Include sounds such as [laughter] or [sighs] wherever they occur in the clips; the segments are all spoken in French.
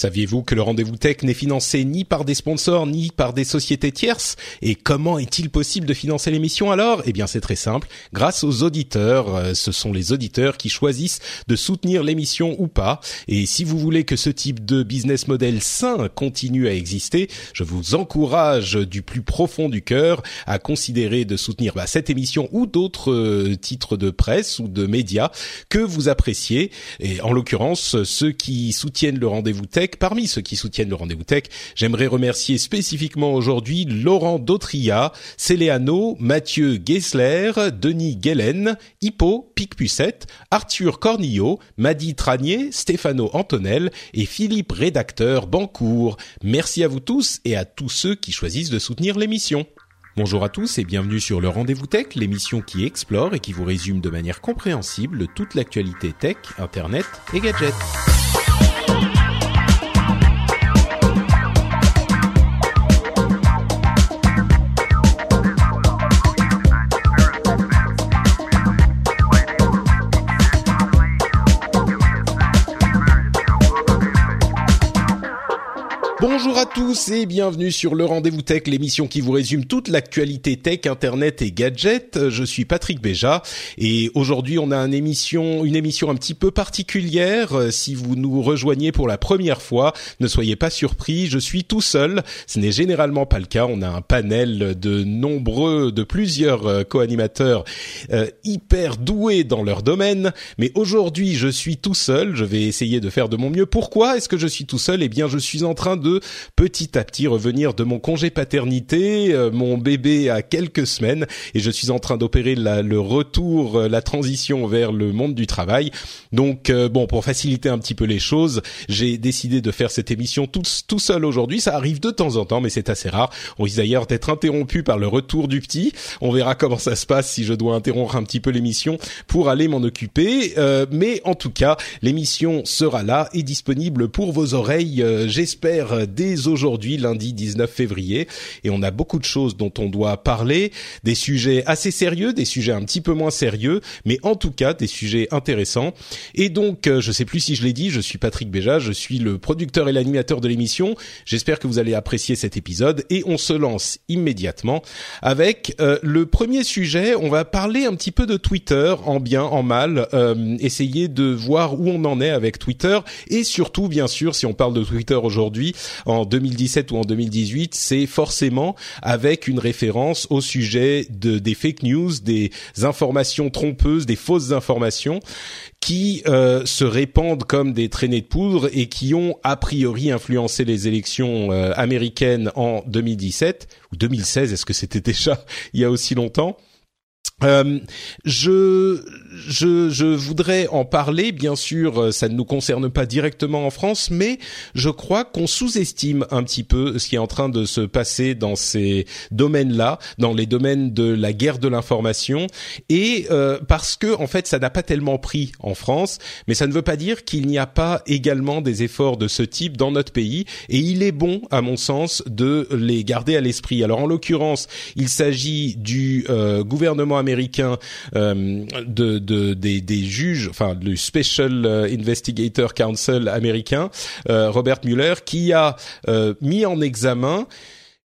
Saviez-vous que le rendez-vous tech n'est financé ni par des sponsors ni par des sociétés tierces? Et comment est-il possible de financer l'émission alors? Eh bien c'est très simple, grâce aux auditeurs. Euh, ce sont les auditeurs qui choisissent de soutenir l'émission ou pas. Et si vous voulez que ce type de business model sain continue à exister, je vous encourage du plus profond du cœur à considérer de soutenir bah, cette émission ou d'autres euh, titres de presse ou de médias que vous appréciez. Et en l'occurrence, ceux qui soutiennent le rendez-vous tech Parmi ceux qui soutiennent le rendez-vous tech, j'aimerais remercier spécifiquement aujourd'hui Laurent Dautria, Céléano, Mathieu Gessler, Denis Guellen, Hippo, Picpucette, Arthur Cornillo, Madi Tranier, Stéphano Antonel et Philippe Rédacteur Bancourt. Merci à vous tous et à tous ceux qui choisissent de soutenir l'émission. Bonjour à tous et bienvenue sur le Rendez-vous Tech, l'émission qui explore et qui vous résume de manière compréhensible toute l'actualité tech, internet et gadgets. Bonjour à tous et bienvenue sur le Rendez-vous Tech, l'émission qui vous résume toute l'actualité tech, internet et gadgets. Je suis Patrick Béja et aujourd'hui on a une émission, une émission un petit peu particulière. Si vous nous rejoignez pour la première fois, ne soyez pas surpris, je suis tout seul. Ce n'est généralement pas le cas. On a un panel de nombreux, de plusieurs euh, co-animateurs euh, hyper doués dans leur domaine. Mais aujourd'hui je suis tout seul. Je vais essayer de faire de mon mieux. Pourquoi est-ce que je suis tout seul? Eh bien je suis en train de petit à petit revenir de mon congé paternité. Euh, mon bébé a quelques semaines et je suis en train d'opérer le retour, euh, la transition vers le monde du travail. Donc euh, bon, pour faciliter un petit peu les choses, j'ai décidé de faire cette émission tout, tout seul aujourd'hui. Ça arrive de temps en temps, mais c'est assez rare. On risque d'ailleurs d'être interrompu par le retour du petit. On verra comment ça se passe si je dois interrompre un petit peu l'émission pour aller m'en occuper. mais en tout cas, l'émission sera là et disponible pour vos oreilles. J'espère dès aujourd'hui, lundi 19 février. Et on a beaucoup de choses dont on doit parler, des sujets assez sérieux, des sujets un petit peu moins sérieux, mais en tout cas des sujets intéressants. Et donc, euh, je sais plus si je l'ai dit, je suis Patrick Béja, je suis le producteur et l'animateur de l'émission. J'espère que vous allez apprécier cet épisode et on se lance immédiatement avec euh, le premier sujet. On va parler un petit peu de Twitter, en bien, en mal, euh, essayer de voir où on en est avec Twitter et surtout, bien sûr, si on parle de Twitter aujourd'hui, en 2017 ou en 2018, c'est forcément avec une référence au sujet de des fake news, des informations trompeuses, des fausses informations qui euh, se répandent comme des traînées de poudre et qui ont a priori influencé les élections euh, américaines en 2017 ou 2016. Est-ce que c'était déjà [laughs] il y a aussi longtemps? Euh, je, je, je voudrais en parler, bien sûr, euh, ça ne nous concerne pas directement en France, mais je crois qu'on sous-estime un petit peu ce qui est en train de se passer dans ces domaines-là, dans les domaines de la guerre de l'information, et euh, parce que en fait, ça n'a pas tellement pris en France, mais ça ne veut pas dire qu'il n'y a pas également des efforts de ce type dans notre pays, et il est bon, à mon sens, de les garder à l'esprit. Alors, en l'occurrence, il s'agit du gouvernement américain américain euh, de, de des, des, juges, enfin le Special euh, Investigator Council américain, euh, Robert Mueller, qui a mis en examen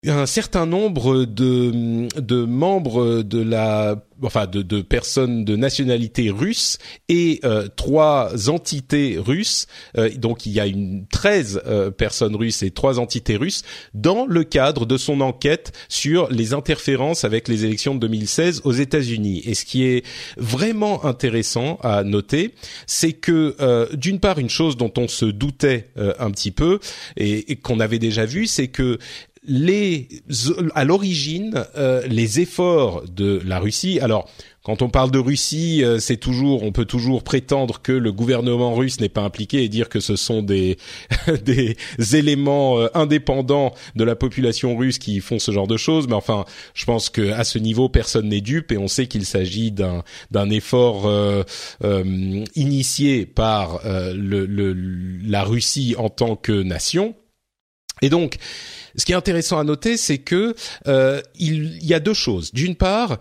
un certain nombre de, de membres de la enfin de, de, personnes de nationalité russe et euh, trois entités russes. Euh, donc il y a une 13 euh, personnes russes et trois entités russes dans le cadre de son enquête sur les interférences avec les élections de 2016 aux États-Unis. Et ce qui est vraiment intéressant à noter, c'est que d'une part une chose dont on se doutait un petit peu et, et qu'on avait déjà vu, c'est que les à l'origine euh, les efforts de la Russie. Alors quand on parle de Russie, euh, c'est toujours, on peut toujours prétendre que le gouvernement russe n'est pas impliqué et dire que ce sont des [laughs] des éléments euh, indépendants de la population russe qui font ce genre de choses. Mais enfin, je pense que à ce niveau, personne n'est dupe et on sait qu'il s'agit d'un d'un effort initié par le, le, la Russie en tant que nation. Et donc, ce qui est intéressant à noter, c'est que euh, il y a deux choses. D'une part,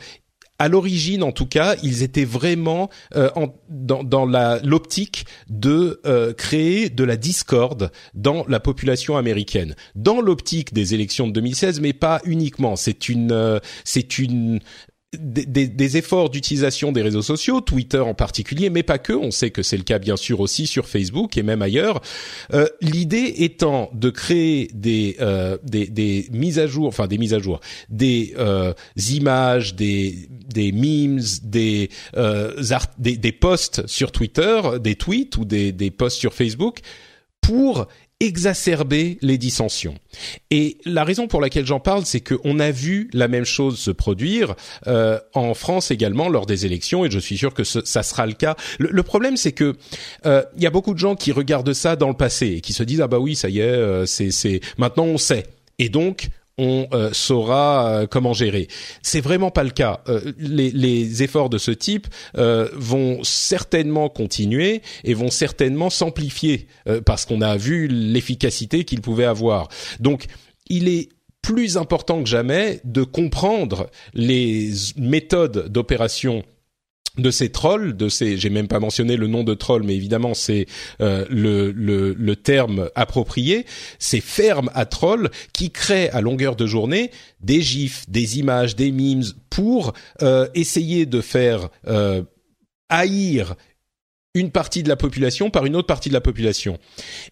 à l'origine, en tout cas, ils étaient vraiment euh, dans, dans l'optique de euh, créer de la discorde dans la population américaine, dans l'optique des élections de 2016, mais pas uniquement. C'est une, c'est une des, des, efforts d'utilisation des réseaux sociaux, Twitter en particulier, mais pas que. On sait que c'est le cas bien sûr aussi sur Facebook et même ailleurs. Euh, L'idée étant de créer des, euh, des, des mises à jour, enfin des mises à jour, des euh, images, des des memes, des, euh, des des posts sur Twitter, des tweets ou des des posts sur Facebook pour exacerber les dissensions. Et la raison pour laquelle j'en parle, c'est qu'on a vu la même chose se produire euh, en France également lors des élections, et je suis sûr que ça sera le cas. Le, problème, c'est que euh, il y a beaucoup de gens qui regardent ça dans le passé et qui se disent ah bah oui, ça y est, euh, c'est maintenant on sait. Et donc on euh, saura euh, comment gérer. C'est vraiment pas le cas. Euh, les, les, efforts de ce type vont certainement continuer et vont certainement s'amplifier parce qu'on a vu l'efficacité qu'ils pouvaient avoir. Donc, il est plus important que jamais de comprendre les méthodes d'opération de ces trolls, de ces, j'ai même pas mentionné le nom de troll, mais évidemment c'est euh, le, le, terme approprié, ces fermes à trolls qui créent à longueur de journée des gifs, des images, des memes pour euh, essayer de faire euh, haïr une partie de la population par une autre partie de la population.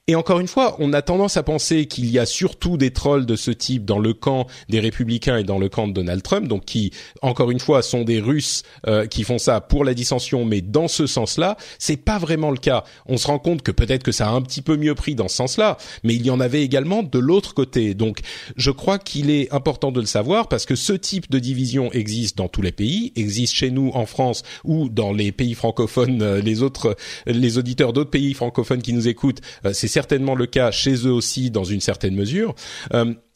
Et encore une fois, on a tendance à penser qu'il y a surtout des trolls de ce type dans le camp des républicains et dans le camp de Donald Trump, donc qui, encore une fois, sont des Russes euh, qui font ça pour la dissension, mais dans ce sens-là, c'est pas vraiment le cas. On se rend compte que peut-être que ça a un petit peu mieux pris dans ce sens-là, mais il y en avait également de l'autre côté. Donc, je crois qu'il est important de le savoir parce que ce type de division existe dans tous les pays, existe chez nous en France ou dans les pays francophones, euh, les autres les auditeurs d'autres pays francophones qui nous écoutent, euh, c'est certainement le cas chez eux aussi dans une certaine mesure.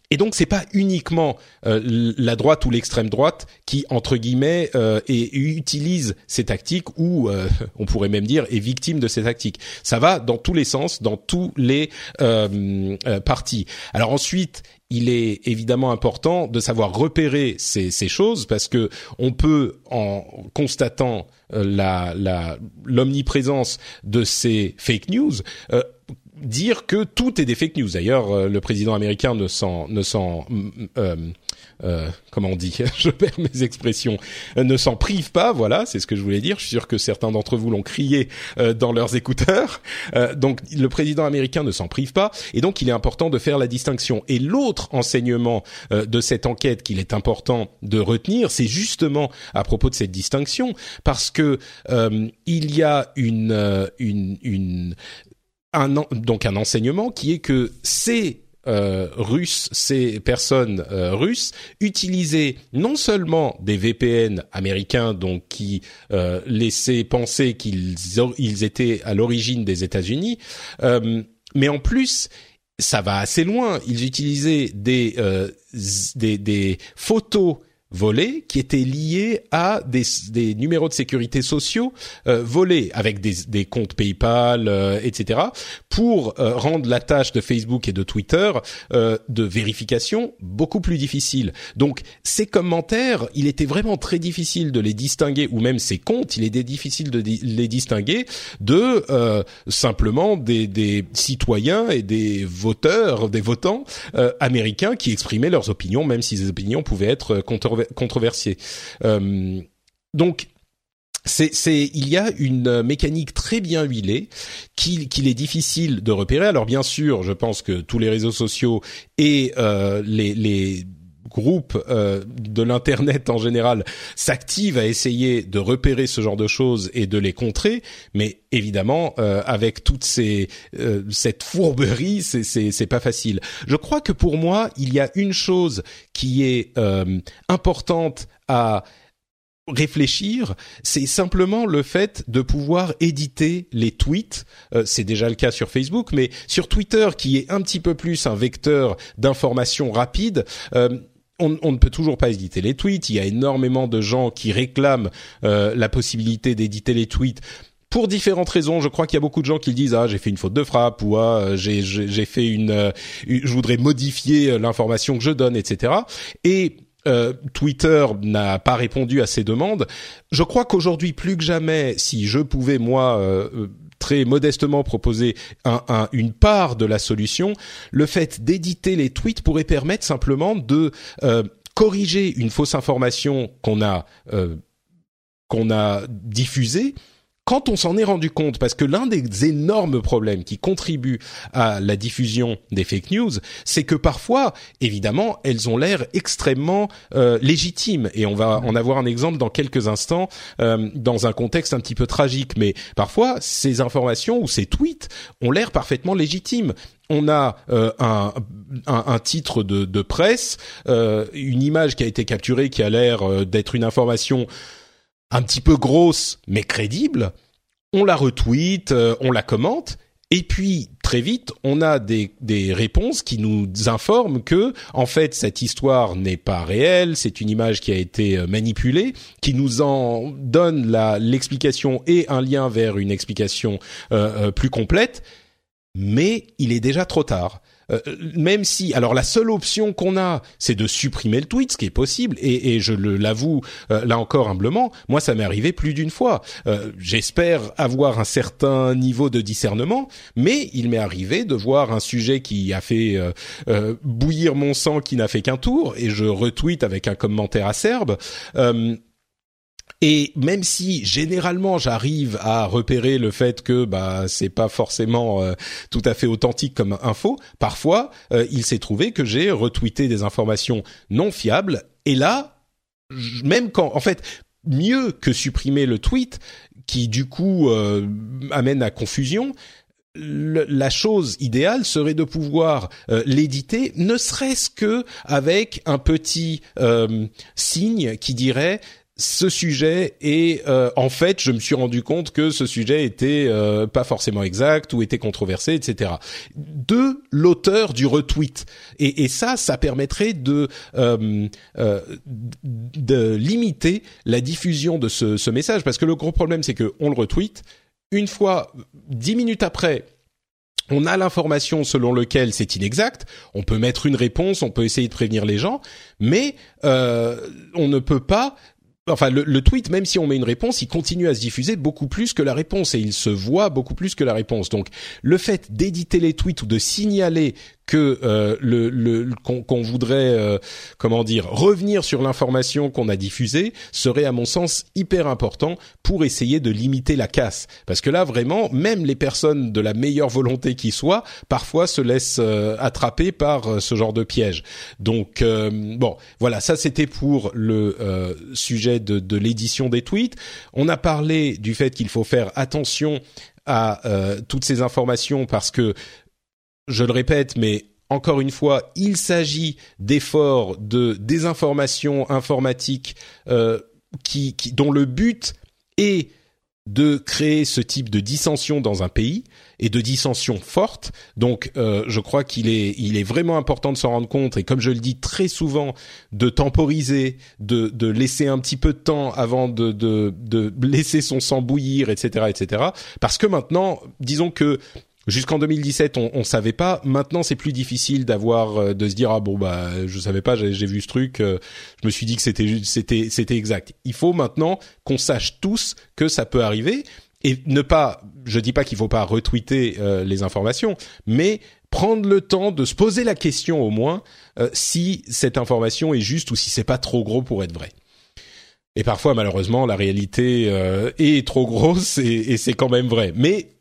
Euh, et donc c'est pas uniquement euh, la droite ou l'extrême droite qui entre guillemets et utilise ces tactiques ou [laughs] on pourrait même dire est victime de ces tactiques. Ça va dans tous les sens, dans tous les partis. Alors ensuite il est évidemment important de savoir repérer ces, choses parce que on peut, en constatant euh, la l'omniprésence de ces fake news, euh, dire que tout est des fake news. D'ailleurs, euh, le président américain ne s'en ne s'en euh, comment on dit, [laughs] je perds mes expressions, euh, ne s'en privent pas. Voilà, c'est ce que je voulais dire. Je suis sûr que certains d'entre vous l'ont crié euh, dans leurs écouteurs. donc, le président américain ne s'en prive pas, et donc il est important de faire la distinction. Et l'autre enseignement de cette enquête qu'il est important de retenir, c'est justement à propos de cette distinction, parce que il y a une, une, une un, donc un enseignement qui est que c'est euh, russes, ces personnes euh, russes utilisaient non seulement des VPN américains, donc qui euh, laissaient penser qu'ils ils étaient à l'origine des États-Unis, euh, mais en plus ça va assez loin. Ils utilisaient des des, des photos volés qui étaient liés à des, des numéros de sécurité sociaux euh, volés avec des, des comptes PayPal, euh, etc. pour euh, rendre la tâche de Facebook et de Twitter de vérification beaucoup plus difficile. Donc ces commentaires, il était vraiment très difficile de les distinguer, ou même ces comptes, il était difficile de les distinguer de simplement des, des, citoyens et des voteurs, des votants américains qui exprimaient leurs opinions, même si ces opinions pouvaient être controversées. Euh, donc c'est, il y a une mécanique très bien huilée qu'il, est difficile de repérer. Alors bien sûr, je pense que tous les réseaux sociaux et euh, les groupes euh, de l'internet en général s'activent à essayer de repérer ce genre de choses et de les contrer, mais évidemment euh, avec toute ces euh, cette fourberie, c'est c'est c'est pas facile. Je crois que pour moi, il y a une chose qui est importante à réfléchir, c'est simplement le fait de pouvoir éditer les tweets. c'est déjà le cas sur Facebook, mais sur Twitter, qui est un petit peu plus un vecteur d'information rapide, on, ne peut toujours pas éditer les tweets. Il y a énormément de gens qui réclament euh, la possibilité d'éditer les tweets pour différentes raisons. Je crois qu'il y a beaucoup de gens qui disent ah j'ai fait une faute de frappe ou ah j'ai j'ai fait une, euh, je voudrais modifier euh, l'information que je donne, etc. Et Twitter n'a pas répondu à ces demandes. Je crois qu'aujourd'hui plus que jamais, si je pouvais moi très modestement proposer un, une part de la solution, le fait d'éditer les tweets pourrait permettre simplement de euh, corriger une fausse information qu'on a euh, qu'on a diffusée quand on s'en est rendu compte, parce que l'un des énormes problèmes qui contribuent à la diffusion des fake news, c'est que parfois, évidemment, elles ont l'air extrêmement euh, légitimes, et on va en avoir un exemple dans quelques instants, euh, dans un contexte un petit peu tragique, mais parfois, ces informations ou ces tweets ont l'air parfaitement légitimes. On a euh, un, un, titre de, de presse, une image qui a été capturée qui a l'air d'être une information un petit peu grosse mais crédible, on la retweet, euh, on la commente, et puis très vite, on a des, des réponses qui nous informent que en fait cette histoire n'est pas réelle, c'est une image qui a été euh, manipulée, qui nous en donne l'explication et un lien vers une explication euh, plus complète, mais il est déjà trop tard. Euh, même si, alors la seule option qu'on a, c'est de supprimer le tweet, ce qui est possible, et, et je l'avoue euh, là encore humblement, moi ça m'est arrivé plus d'une fois. Euh, j'espère avoir un certain niveau de discernement, mais il m'est arrivé de voir un sujet qui a fait bouillir mon sang, qui n'a fait qu'un tour, et je retweet avec un commentaire acerbe. Et même si généralement j'arrive à repérer le fait que bah c'est pas forcément euh, tout à fait authentique comme info, parfois euh, il s'est trouvé que j'ai retweeté des informations non fiables. Et là, même quand en fait mieux que supprimer le tweet qui du coup euh, amène à confusion, la chose idéale serait de pouvoir l'éditer, ne serait-ce que avec un petit signe qui dirait ce sujet et euh, en fait je me suis rendu compte que ce sujet était euh, pas forcément exact ou était controversé etc de l'auteur du retweet. Et, et, ça ça permettrait de euh, de limiter la diffusion de ce, ce message. Parce que le gros problème c'est que on le retweet. Une fois dix minutes après on a l'information selon lequel c'est inexact, on peut mettre une réponse, on peut essayer de prévenir les gens, mais euh, on ne peut pas enfin le, tweet, même si on met une réponse, il continue à se diffuser beaucoup plus que la réponse et il se voit beaucoup plus que la réponse. Donc le fait d'éditer les tweets ou de signaler que euh, le, le qu'on voudrait euh, comment dire revenir sur l'information qu'on a diffusée serait à mon sens hyper important pour essayer de limiter la casse. Parce que là vraiment même les personnes de la meilleure volonté qui soit parfois se laissent euh, attraper par ce genre de piège. Donc bon voilà ça c'était pour le sujet de, de l'édition des tweets. On a parlé du fait qu'il faut faire attention à toutes ces informations parce que je le répète, mais encore une fois, il s'agit d'efforts de désinformation informatique euh, qui, dont le but est de créer ce type de dissension dans un pays et de dissension forte. Donc, euh, je crois qu'il est, il est vraiment important de s'en rendre compte et comme je le dis très souvent, de temporiser, de, de laisser un petit peu de temps avant de, de, de laisser son sang bouillir, etc., etc. Parce que maintenant, disons que Jusqu'en 2017, on, on savait pas. Maintenant, c'est plus difficile d'avoir euh, de se dire ah bon bah je savais pas, j'ai vu ce truc, euh, je me suis dit que c'était c'était c'était exact. Il faut maintenant qu'on sache tous que ça peut arriver et ne pas. Je dis pas qu'il faut pas retweeter euh, les informations, mais prendre le temps de se poser la question au moins si cette information est juste ou si c'est pas trop gros pour être vrai. Et parfois, malheureusement, la réalité est trop grosse et, et c'est quand même vrai. Mais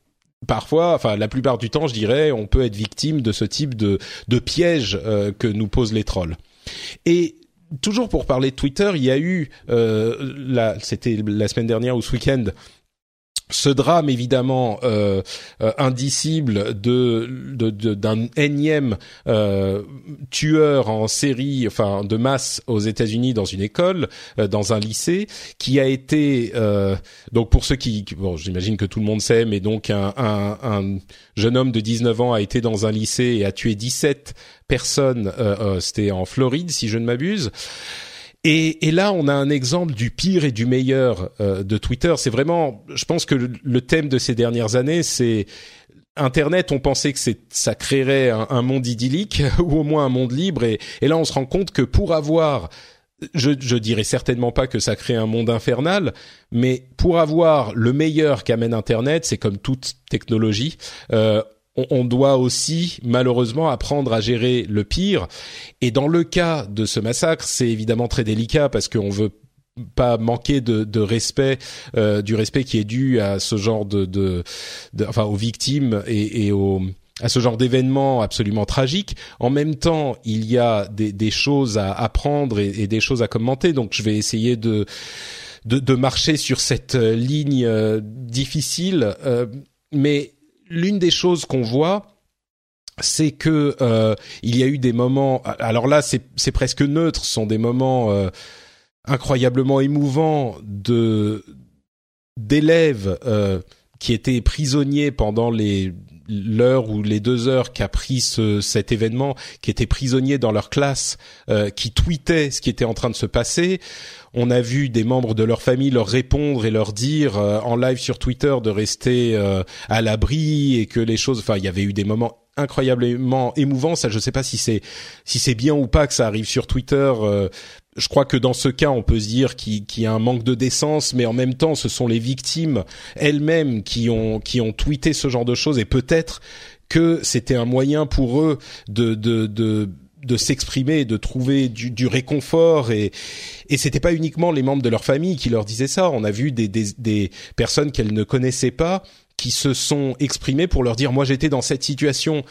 parfois, enfin la plupart du temps, je dirais, on peut être victime de ce type de, de piège euh, que nous posent les trolls. Et toujours pour parler de Twitter, il y a eu, euh, c'était la semaine dernière ou ce week-end, ce drame évidemment euh, euh, indicible de d'un énième euh, tueur en série, enfin de masse aux États-Unis dans une école, dans un lycée, qui a été donc pour ceux qui bon j'imagine que tout le monde sait, mais donc un, un, un, jeune homme de 19 ans a été dans un lycée et a tué 17 personnes. C'était en Floride si je ne m'abuse. Et, et, là, on a un exemple du pire et du meilleur euh, de Twitter. C'est vraiment, je pense que le, thème de ces dernières années, c'est Internet. On pensait que ça créerait un, monde idyllique [laughs] ou au moins un monde libre. Et, et, là, on se rend compte que pour avoir je, je dirais certainement pas que ça crée un monde infernal, mais pour avoir le meilleur qu'amène Internet, c'est comme toute technologie, euh, on, doit aussi malheureusement apprendre à gérer le pire. Et dans le cas de ce massacre, c'est évidemment très délicat parce qu'on veut pas manquer de, respect euh, du respect qui est dû à ce genre de, enfin aux victimes et, à ce genre d'événements absolument tragiques. En même temps, il y a des, choses à apprendre et, des choses à commenter. Donc, je vais essayer de de, marcher sur cette ligne euh, difficile. Euh, mais l'une des choses qu'on voit, c'est que euh, il y a eu des moments. Alors là, c'est presque neutre. Ce sont des moments euh, incroyablement émouvants de d'élèves euh, qui étaient prisonniers pendant les l'heure ou les deux heures qu'a pris ce, cet événement, qui étaient prisonniers dans leur classe, euh, qui tweetaient ce qui était en train de se passer. On a vu des membres de leur famille leur répondre et leur dire euh, en live sur Twitter de rester euh, à l'abri et que les choses. Enfin, il y avait eu des moments incroyablement émouvants. Ça, je sais pas si c'est si c'est bien ou pas que ça arrive sur Twitter je crois que dans ce cas, on peut se dire qu'il y a un manque de décence, mais en même temps, ce sont les victimes elles-mêmes qui ont qui ont tweeté ce genre de choses. Et peut-être que c'était un moyen pour eux de de de s'exprimer, de trouver du, du, réconfort. Et et c'était pas uniquement les membres de leur famille qui leur disaient ça. On a vu des des, des personnes qu'elles ne connaissaient pas qui se sont exprimées pour leur dire moi j'étais dans cette situation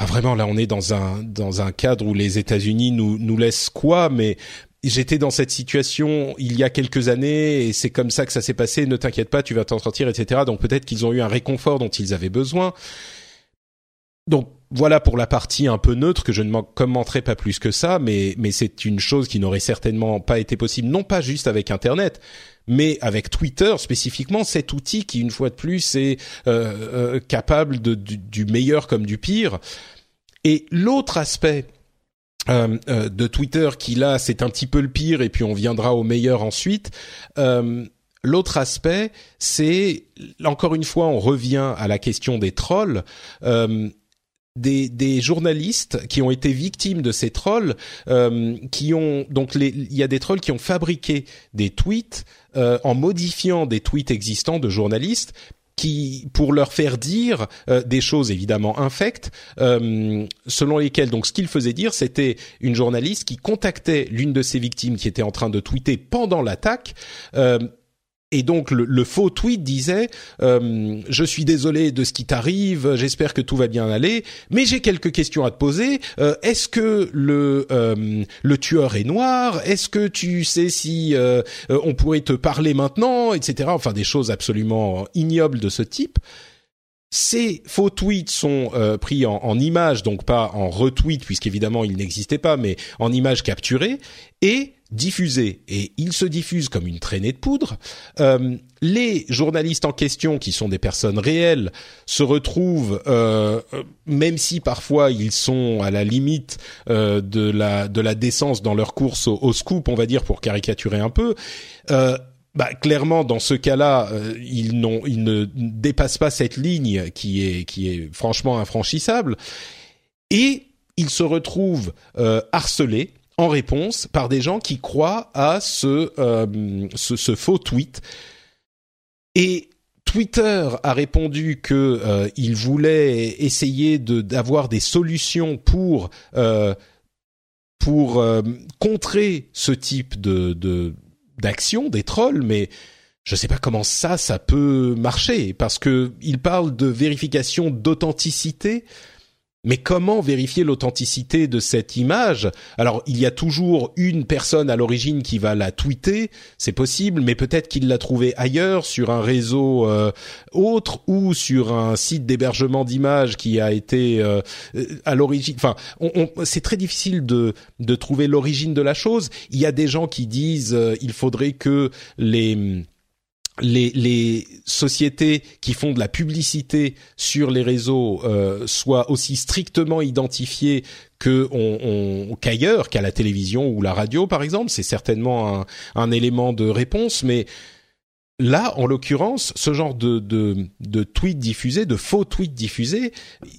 ah vraiment là on est dans un dans un cadre où les États-Unis nous nous laissent quoi mais j'étais dans cette situation il y a quelques années et c'est comme ça que ça s'est passé. Ne t'inquiète pas tu vas t'en sortir etc donc peut-être qu'ils ont eu un réconfort dont ils avaient besoin. Donc voilà pour la partie un peu neutre que je ne commenterai pas plus que ça, mais mais c'est une chose qui n'aurait certainement pas été possible, non pas juste avec Internet, mais avec Twitter spécifiquement, cet outil qui une fois de plus est euh, euh, capable de, du, meilleur comme du pire. Et l'autre aspect euh, de Twitter qui là c'est un petit peu le pire et puis on viendra au meilleur ensuite. L'autre aspect, c'est encore une fois, on revient à la question des trolls. Des, des, journalistes qui ont été victimes de ces trolls, qui ont donc il y a des trolls qui ont fabriqué des tweets euh, en modifiant des tweets existants de journalistes qui, pour leur faire dire euh, des choses évidemment infectes, euh, selon lesquelles donc ce qu'il faisait dire, c'était une journaliste qui contactait l'une de ses victimes qui était en train de tweeter pendant l'attaque et donc le, faux tweet disait euh, je suis désolé de ce qui t'arrive, j'espère que tout va bien aller, mais j'ai quelques questions à te poser. Euh, est-ce que le euh, le tueur est noir? Est-ce que tu sais si on pourrait te parler maintenant, etc. Enfin des choses absolument ignobles de ce type. ces faux tweets sont euh, pris en, en images, donc pas en retweet, puisqu'évidemment ils n'existaient pas, mais en images capturées, et diffusés. Et ils se diffusent comme une traînée de poudre. Euh, les journalistes en question, qui sont des personnes réelles, se retrouvent, euh, même si parfois ils sont à la limite euh, de la de la décence dans leur course au, au, scoop, on va dire pour caricaturer un peu. Euh, bah, clairement, dans ce cas-là, euh, ils, ils ne dépassent pas cette ligne qui est, qui est franchement infranchissable, et ils se retrouvent euh, harcelés en réponse par des gens qui croient à ce, euh, faux tweet. Et Twitter a répondu que euh, il voulait essayer d'avoir des solutions pour pour contrer ce type de, d'action des trolls, mais je sais pas comment ça ça peut marcher parce que il parle de vérification d'authenticité mais comment vérifier l'authenticité de cette image? Alors, il y a toujours une personne à l'origine qui va la tweeter, c'est possible, mais peut-être qu'il l'a trouvée ailleurs, sur un réseau euh, autre ou sur un site d'hébergement d'images qui a été euh, à l'origine. Enfin, c'est très difficile de, de trouver l'origine de la chose. Il y a des gens qui disent euh, il faudrait que les les, sociétés qui font de la publicité sur les réseaux euh, soient aussi strictement identifiées qu'ailleurs, qu'à la télévision ou la radio, par exemple. C'est certainement un, un, élément de réponse, mais là, en l'occurrence, ce genre de, de, de tweets diffusés, de faux tweets diffusés,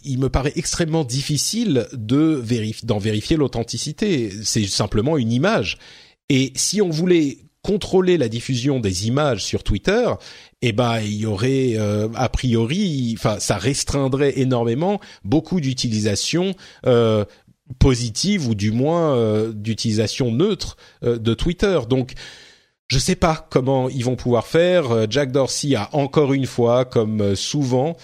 il me paraît extrêmement difficile de d'en vérifier l'authenticité. C'est simplement une image. Et si on voulait contrôler la diffusion des images sur Twitter, eh ben il y aurait euh, a priori, enfin ça restreindrait énormément beaucoup d'utilisation euh, positive ou du moins euh, d'utilisation neutre euh, de Twitter. Donc je sais pas comment ils vont pouvoir faire. Jack Dorsey a encore une fois, comme souvent,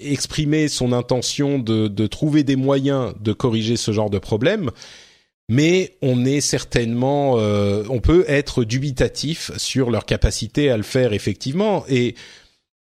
exprimé son intention de, de trouver des moyens de corriger ce genre de problème mais on est certainement, euh, on peut être dubitatif sur leur capacité à le faire effectivement. Et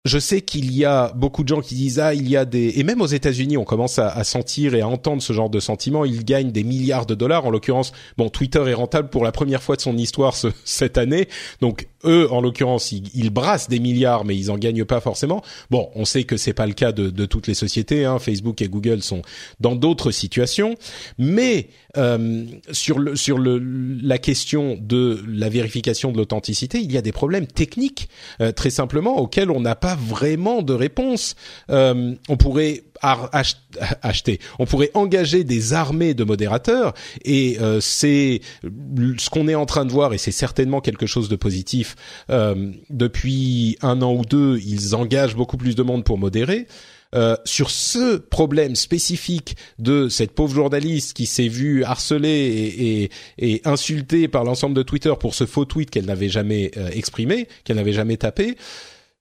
je sais qu'il y a beaucoup de gens qui disent ah il y a des et même aux États-Unis on commence à, à, sentir et à entendre ce genre de sentiments. Ils gagnent des milliards de dollars. En l'occurrence, bon Twitter est rentable pour la première fois de son histoire ce, [laughs] cette année. Donc eux, en l'occurrence, ils, brassent des milliards, mais ils en gagnent pas forcément. Bon, on sait que c'est pas le cas de, de toutes les sociétés. Hein. Facebook et Google sont dans d'autres situations, mais euh, sur le sur le la question de la vérification de l'authenticité, il y a des problèmes techniques euh, très simplement auxquels on n'a pas vraiment de réponse. Euh, on pourrait acheter, on pourrait engager des armées de modérateurs et euh, c'est ce qu'on est en train de voir et c'est certainement quelque chose de positif. Euh, depuis un an ou deux, ils engagent beaucoup plus de monde pour modérer. Euh, sur ce problème spécifique de cette pauvre journaliste qui s'est vue harcelée et, et, et insultée par l'ensemble de Twitter pour ce faux tweet qu'elle n'avait jamais euh, exprimé, qu'elle n'avait jamais tapé,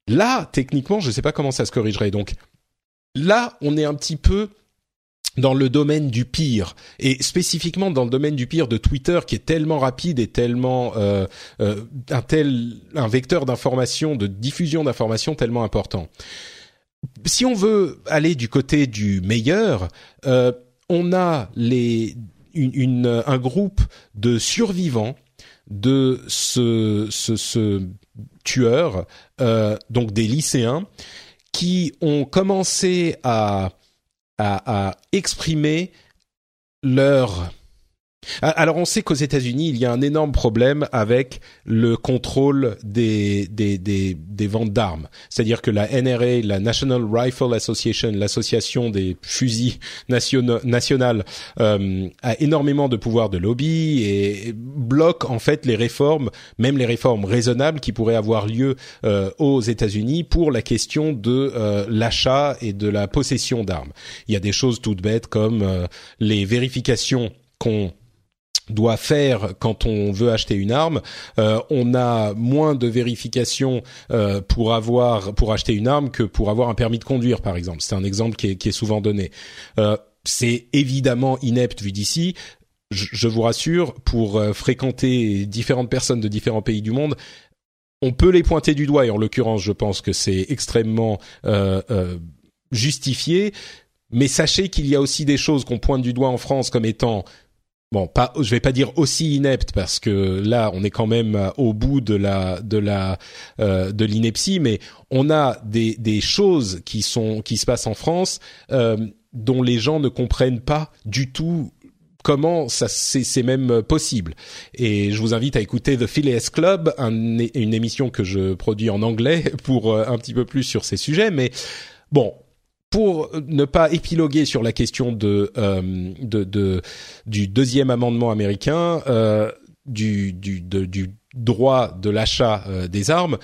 là, techniquement, je ne sais pas comment ça se corrigerait. Donc là, on est un petit peu dans le domaine du pire et spécifiquement dans le domaine du pire de Twitter qui est tellement rapide et tellement euh, euh, un tel un vecteur d'information de diffusion d'information tellement important. Si on veut aller du côté du meilleur, euh, on a les une, une, un groupe de survivants de ce, ce, ce tueur, euh, donc des lycéens, qui ont commencé à, à, à exprimer leur alors on sait qu'aux États-Unis, il y a un énorme problème avec le contrôle des des des, des ventes d'armes. C'est-à-dire que la NRA, la National Rifle Association, l'association des fusils nationales, euh, a énormément de pouvoir de lobby et bloque en fait les réformes, même les réformes raisonnables qui pourraient avoir lieu euh, aux États-Unis pour la question de euh, l'achat et de la possession d'armes. Il y a des choses toutes bêtes comme euh, les vérifications qu'on doit faire quand on veut acheter une arme. Euh, on a moins de vérifications euh, pour avoir pour acheter une arme que pour avoir un permis de conduire, par exemple. C'est un exemple qui est, qui est souvent donné. Euh, c'est évidemment inepte vu d'ici. Je, je, vous rassure, pour euh, fréquenter différentes personnes de différents pays du monde, on peut les pointer du doigt et en l'occurrence, je pense que c'est extrêmement euh, euh, justifié. Mais sachez qu'il y a aussi des choses qu'on pointe du doigt en France comme étant bon, pas, je vais pas dire aussi inepte parce que là, on est quand même au bout de la de la euh, de l'ineptie, mais on a des des choses qui sont qui se passent en France euh, dont les gens ne comprennent pas du tout comment ça c'est même possible. Et je vous invite à écouter The Phileas Club, une émission que je produis en anglais [laughs] pour euh, un petit peu plus sur ces sujets. Mais bon, pour ne pas épiloguer sur la question euh, du deuxième amendement américain, euh, du, droit de l'achat euh, des armes,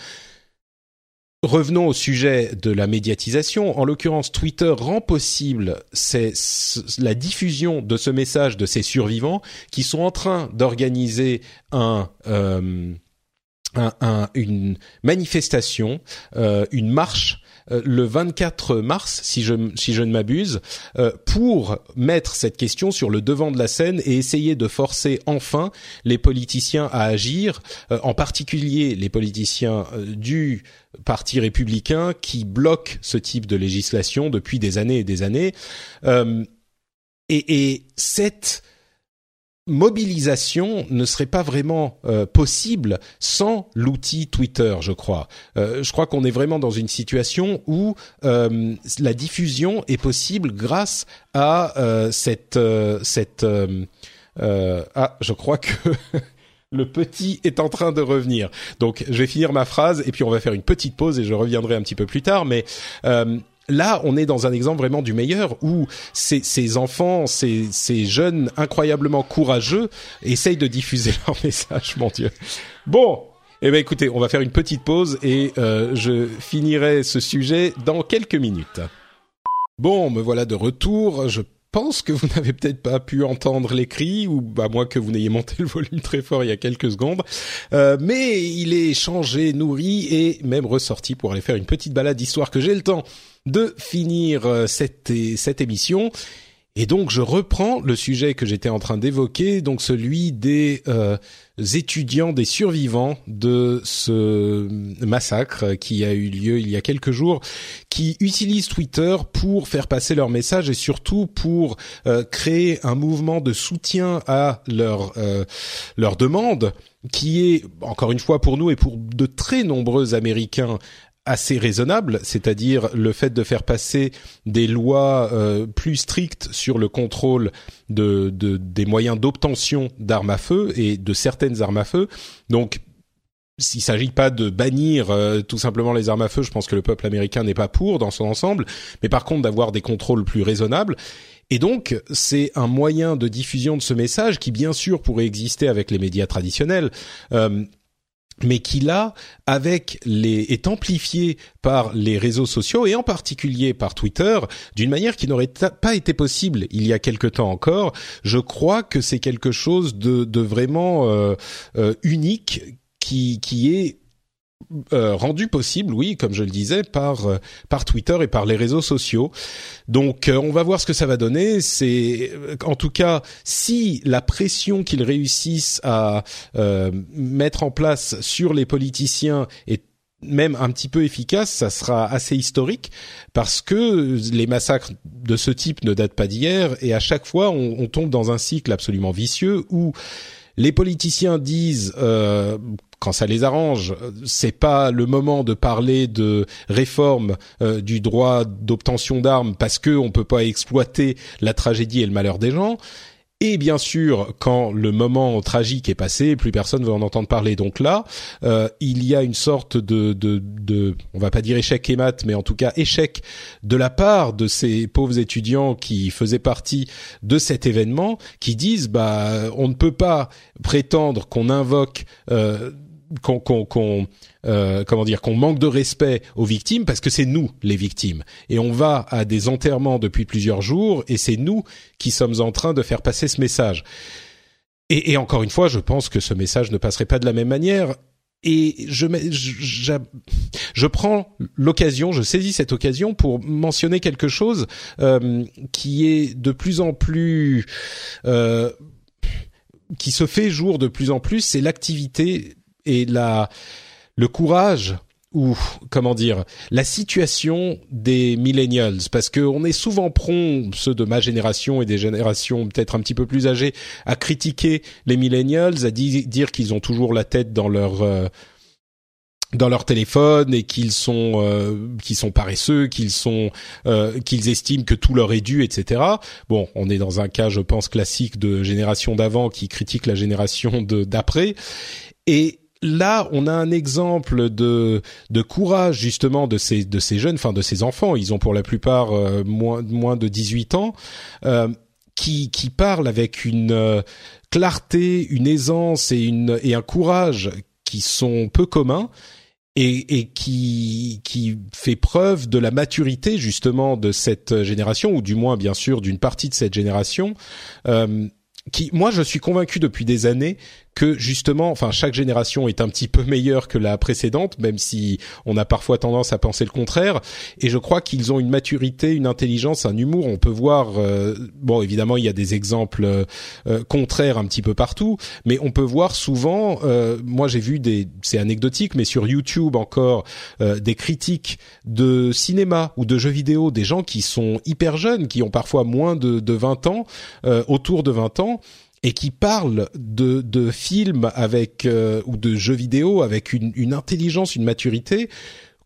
Revenons au sujet de la médiatisation. En l'occurrence, Twitter rend possible la diffusion de ce message de ces survivants qui sont en train d'organiser un, une manifestation, une marche euh, le 24 mars, si je, si je ne m'abuse, euh, pour mettre cette question sur le devant de la scène et essayer de forcer enfin les politiciens à agir, euh, en particulier les politiciens du Parti républicain qui bloquent ce type de législation depuis des années et des années. et, et cette mobilisation ne serait pas vraiment euh, possible sans l'outil Twitter, je crois. Euh, je crois qu'on est vraiment dans une situation où euh, la diffusion est possible grâce à cette cette ah, je crois que [laughs] Le petit est en train de revenir. Donc, je vais finir ma phrase et puis on va faire une petite pause et je reviendrai un petit peu plus tard. Mais là, on est dans un exemple vraiment du meilleur où ces, ces enfants, ces, ces, jeunes incroyablement courageux essayent de diffuser [laughs] leur message, mon Dieu. Bon, eh bien écoutez, on va faire une petite pause et euh, je finirai ce sujet dans quelques minutes. Bon, me voilà de retour. Je pense que vous n'avez peut-être pas pu entendre les cris, ou à moins que vous n'ayez monté le volume très fort il y a quelques secondes. Euh, mais il est changé, nourri et même ressorti pour aller faire une petite balade d'histoire que j'ai le temps de finir euh, cette, cette émission. Et donc je reprends le sujet que j'étais en train d'évoquer, donc celui des euh, étudiants, des survivants de ce massacre qui a eu lieu il y a quelques jours, qui utilisent Twitter pour faire passer leur message et surtout pour euh, créer un mouvement de soutien à leur leur demande qui est encore une fois pour nous et pour de très nombreux Américains assez raisonnable, c'est-à-dire le fait de faire passer des lois euh, plus strictes sur le contrôle de, des moyens d'obtention d'armes à feu et de certaines armes à feu. Donc s'il s'agit pas de bannir euh, tout simplement les armes à feu, je pense que le peuple américain n'est pas pour dans son ensemble, mais par contre d'avoir des contrôles plus raisonnables. Et donc, c'est un moyen de diffusion de ce message qui, bien sûr, pourrait exister avec les médias traditionnels. Euh, mais qui là, avec les, est amplifié par les réseaux sociaux et en particulier par Twitter d'une manière qui n'aurait pas été possible il y a quelque temps encore. Je crois que c'est quelque chose de, de vraiment euh, euh, unique qui, qui est euh, rendu possible, oui, comme je le disais, par euh, par Twitter et par les réseaux sociaux. Donc, euh, on va voir ce que ça va donner. C'est, en tout cas, si la pression qu'ils réussissent à mettre en place sur les politiciens est même un petit peu efficace, ça sera assez historique parce que les massacres de ce type ne datent pas d'hier et à chaque fois on, on, tombe dans un cycle absolument vicieux où les politiciens disent euh, quand ça les arrange, c'est pas le moment de parler de réforme euh, du droit d'obtention d'armes parce que on peut pas exploiter la tragédie et le malheur des gens. Et bien sûr, quand le moment tragique est passé, plus personne veut en entendre parler. Donc là, euh, il y a une sorte de, de, de, on va pas dire échec et mat, mais en tout cas échec de la part de ces pauvres étudiants qui faisaient partie de cet événement, qui disent, bah, on ne peut pas prétendre qu'on invoque euh, qu'on euh, comment dire qu'on manque de respect aux victimes parce que c'est nous les victimes et on va à des enterrements depuis plusieurs jours et c'est nous qui sommes en train de faire passer ce message. Et, et encore une fois, je pense que ce message ne passerait pas de la même manière. Et je, je, je, prends l'occasion, je saisis cette occasion pour mentionner quelque chose euh, qui est de plus en plus euh, qui se fait jour de plus en plus, c'est l'activité et la le courage ou comment dire la situation des millennials parce que on est souvent prompt ceux de ma génération et des générations peut-être un petit peu plus âgées à critiquer les millennials à dire qu'ils ont toujours la tête dans leur euh, dans leur téléphone et qu'ils sont euh, qu'ils sont paresseux, qu'ils sont euh, qu'ils estiment que tout leur est dû, etc. Bon, on est dans un cas, je pense, classique de génération d'avant qui critique la génération de d'après. Et là, on a un exemple de de courage justement de ces de ces jeunes, enfin de ces enfants. Ils ont pour la plupart euh, moins moins de 18 ans. Euh, qui, qui parlent avec une euh, clarté, une aisance et, une, et un courage qui sont peu communs et, et, qui qui fait preuve de la maturité justement de cette génération ou du moins bien sûr d'une partie de cette génération euh, qui moi je suis convaincu depuis des années que justement, enfin chaque génération est un petit peu meilleure que la précédente, même si on a parfois tendance à penser le contraire. Et je crois qu'ils ont une maturité, une intelligence, un humour. On peut voir, euh, bon évidemment il y a des exemples euh, contraires un petit peu partout, mais on peut voir souvent. Euh, moi j'ai vu des, c'est anecdotique, mais sur YouTube encore des critiques de cinéma ou de jeux vidéo, des gens qui sont hyper jeunes, qui ont parfois moins de, de 20 ans, autour de 20 ans et qui parle de, de films avec euh, ou de jeux vidéo avec une, une intelligence, une maturité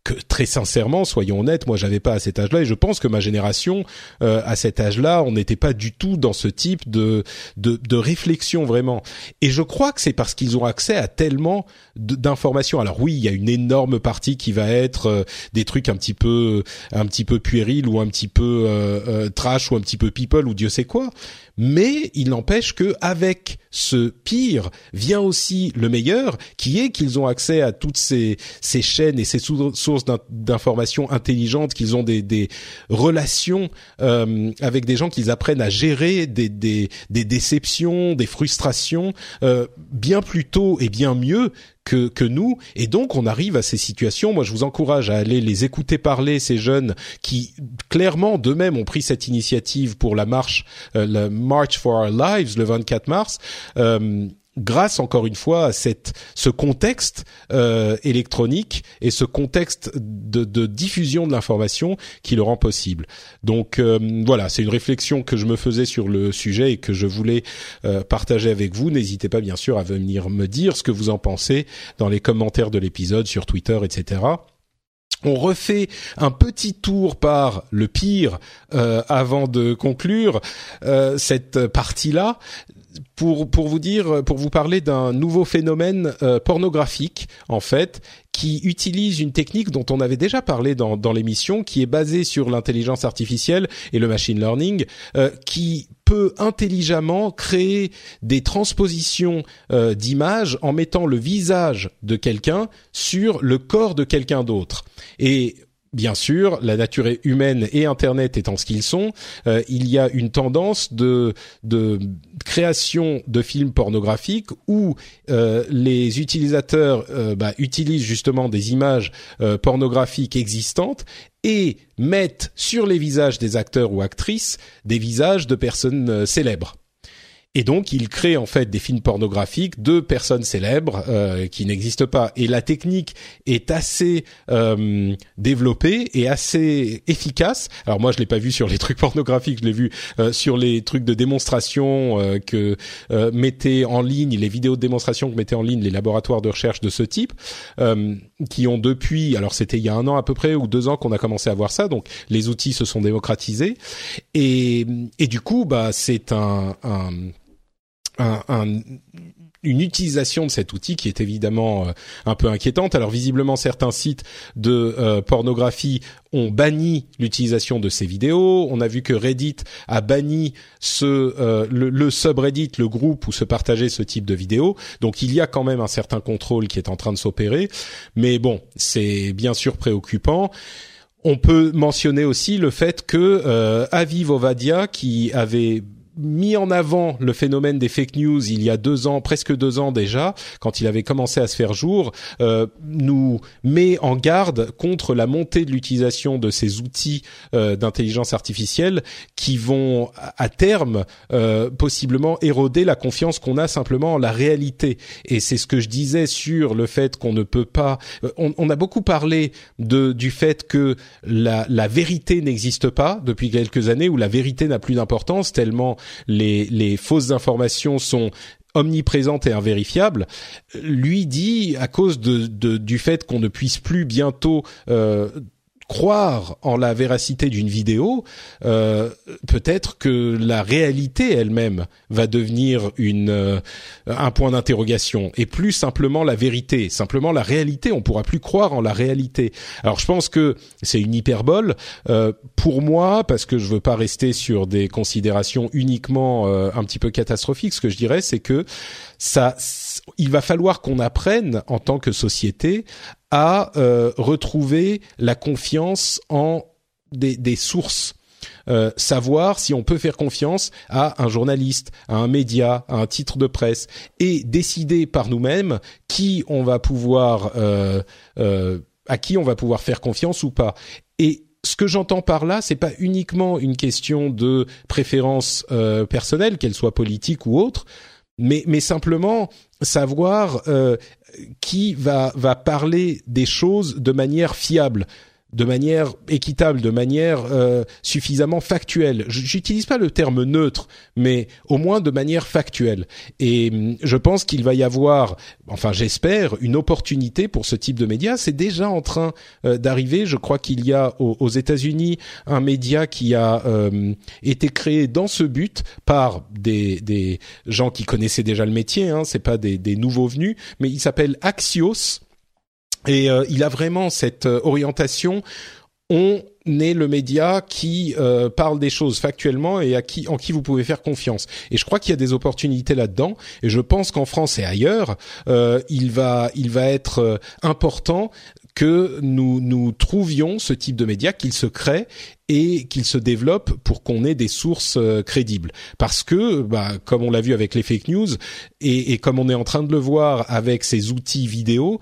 que très sincèrement, soyons honnêtes, moi j'avais pas à cet âge-là et je pense que ma génération euh, à cet âge-là, on n'était pas du tout dans ce type de, de, de réflexion vraiment. Et je crois que c'est parce qu'ils ont accès à tellement d'informations. Alors oui, il y a une énorme partie qui va être euh, des trucs un petit peu un petit peu puérils ou un petit peu euh, trash ou un petit peu people ou Dieu sait quoi mais il n'empêche que avec ce pire vient aussi le meilleur, qui est qu'ils ont accès à toutes ces, ces chaînes et ces sources d'informations intelligentes, qu'ils ont des, des relations euh, avec des gens qu'ils apprennent à gérer des, des, des déceptions, des frustrations euh, bien plus tôt et bien mieux que, nous. Et donc, on arrive à ces situations. Moi, je vous encourage à aller les écouter parler, ces jeunes qui, clairement, d'eux-mêmes ont pris cette initiative pour la marche, euh, la March for Our Lives, le 24 mars. Euh, grâce encore une fois à cette ce contexte euh, électronique et ce contexte de, diffusion de l'information qui le rend possible. Donc euh, voilà, c'est une réflexion que je me faisais sur le sujet et que je voulais euh, partager avec vous. N'hésitez pas bien sûr à venir me dire ce que vous en pensez dans les commentaires de l'épisode sur Twitter, etc. On refait un petit tour par le pire euh, avant de conclure cette partie-là pour pour vous dire, pour vous parler d'un nouveau phénomène euh, pornographique en fait, qui utilise une technique dont on avait déjà parlé dans dans l'émission, qui est basée sur l'intelligence artificielle et le machine learning, euh, qui peut intelligemment créer des transpositions euh, d'images en mettant le visage de quelqu'un sur le corps de quelqu'un d'autre. Et bien sûr, la nature humaine et Internet étant ce qu'ils sont, euh, il y a une tendance de, création de films pornographiques où euh, les utilisateurs euh, bah, utilisent justement des images pornographiques existantes et mettent sur les visages des acteurs ou actrices des visages de personnes célèbres. Et donc, il crée en fait des films pornographiques de personnes célèbres euh, qui n'existent pas. Et la technique est assez euh, développée et assez efficace. Alors moi, je l'ai pas vu sur les trucs pornographiques, je l'ai vu euh, sur les trucs de démonstration euh, que euh, mettaient en ligne, les vidéos de démonstration que mettaient en ligne les laboratoires de recherche de ce type, qui ont depuis, alors c'était il y a un an à peu près ou deux ans qu'on a commencé à voir ça. Donc les outils se sont démocratisés et, et du coup, bah c'est un, un un, une utilisation de cet outil qui est évidemment euh, un peu inquiétante. Alors visiblement certains sites de euh, pornographie ont banni l'utilisation de ces vidéos. On a vu que Reddit a banni ce euh, le, le, subreddit, le groupe où se partageait ce type de vidéos. Donc il y a quand même un certain contrôle qui est en train de s'opérer. Mais bon, c'est bien sûr préoccupant. On peut mentionner aussi le fait que Aviv Ovadia, qui avait mis en avant le phénomène des fake news il y a deux ans, presque deux ans déjà, quand il avait commencé à se faire jour, euh, nous met en garde contre la montée de l'utilisation de ces outils euh, d'intelligence artificielle qui vont à terme euh, possiblement éroder la confiance qu'on a simplement en la réalité. Et c'est ce que je disais sur le fait qu'on ne peut pas. On, on, a beaucoup parlé de du fait que la, la vérité n'existe pas depuis quelques années, où la vérité n'a plus d'importance tellement les, les fausses informations sont omniprésentes et invérifiables, lui dit à cause de, de du fait qu'on ne puisse plus bientôt euh, croire en la véracité d'une vidéo, euh, peut-être que la réalité elle-même va devenir une euh, un point d'interrogation et plus simplement la vérité, simplement la réalité. On pourra plus croire en la réalité. Alors je pense que c'est une hyperbole euh, pour moi parce que je veux pas rester sur des considérations uniquement euh, un petit peu catastrophiques. Ce que je dirais, c'est que ça, il va falloir qu'on apprenne en tant que société à euh, retrouver la confiance en des, sources. Euh, savoir si on peut faire confiance à un journaliste, à un média, à un titre de presse, et décider par nous-mêmes qui on va pouvoir, euh, à qui on va pouvoir faire confiance ou pas. Et ce que j'entends par là, c'est pas uniquement une question de préférence personnelle, qu'elle soit politique ou autre, mais, simplement savoir qui va, parler des choses de manière fiable de manière équitable, de manière euh, suffisamment factuelle. J'utilise pas le terme neutre, mais au moins de manière factuelle. Et hum, je pense qu'il va y avoir, enfin j'espère, une opportunité pour ce type de média. C'est déjà en train euh, d'arriver. Je crois qu'il y a aux, États-Unis un média qui a euh, été créé dans ce but par des, des gens qui connaissaient déjà le métier. Hein, c'est pas des, des nouveaux venus, mais il s'appelle Axios et euh, il a vraiment cette euh, orientation. On est le média qui euh, parle des choses factuellement et à qui en qui vous pouvez faire confiance. Et je crois qu'il y a des opportunités là-dedans. Et je pense qu'en France et ailleurs, il va il va être important que nous nous trouvions ce type de médias, qu'il se crée et qu'il se développe pour qu'on ait des sources euh, crédibles. Parce que, bah, comme on l'a vu avec les fake news et, et, comme on est en train de le voir avec ces outils vidéo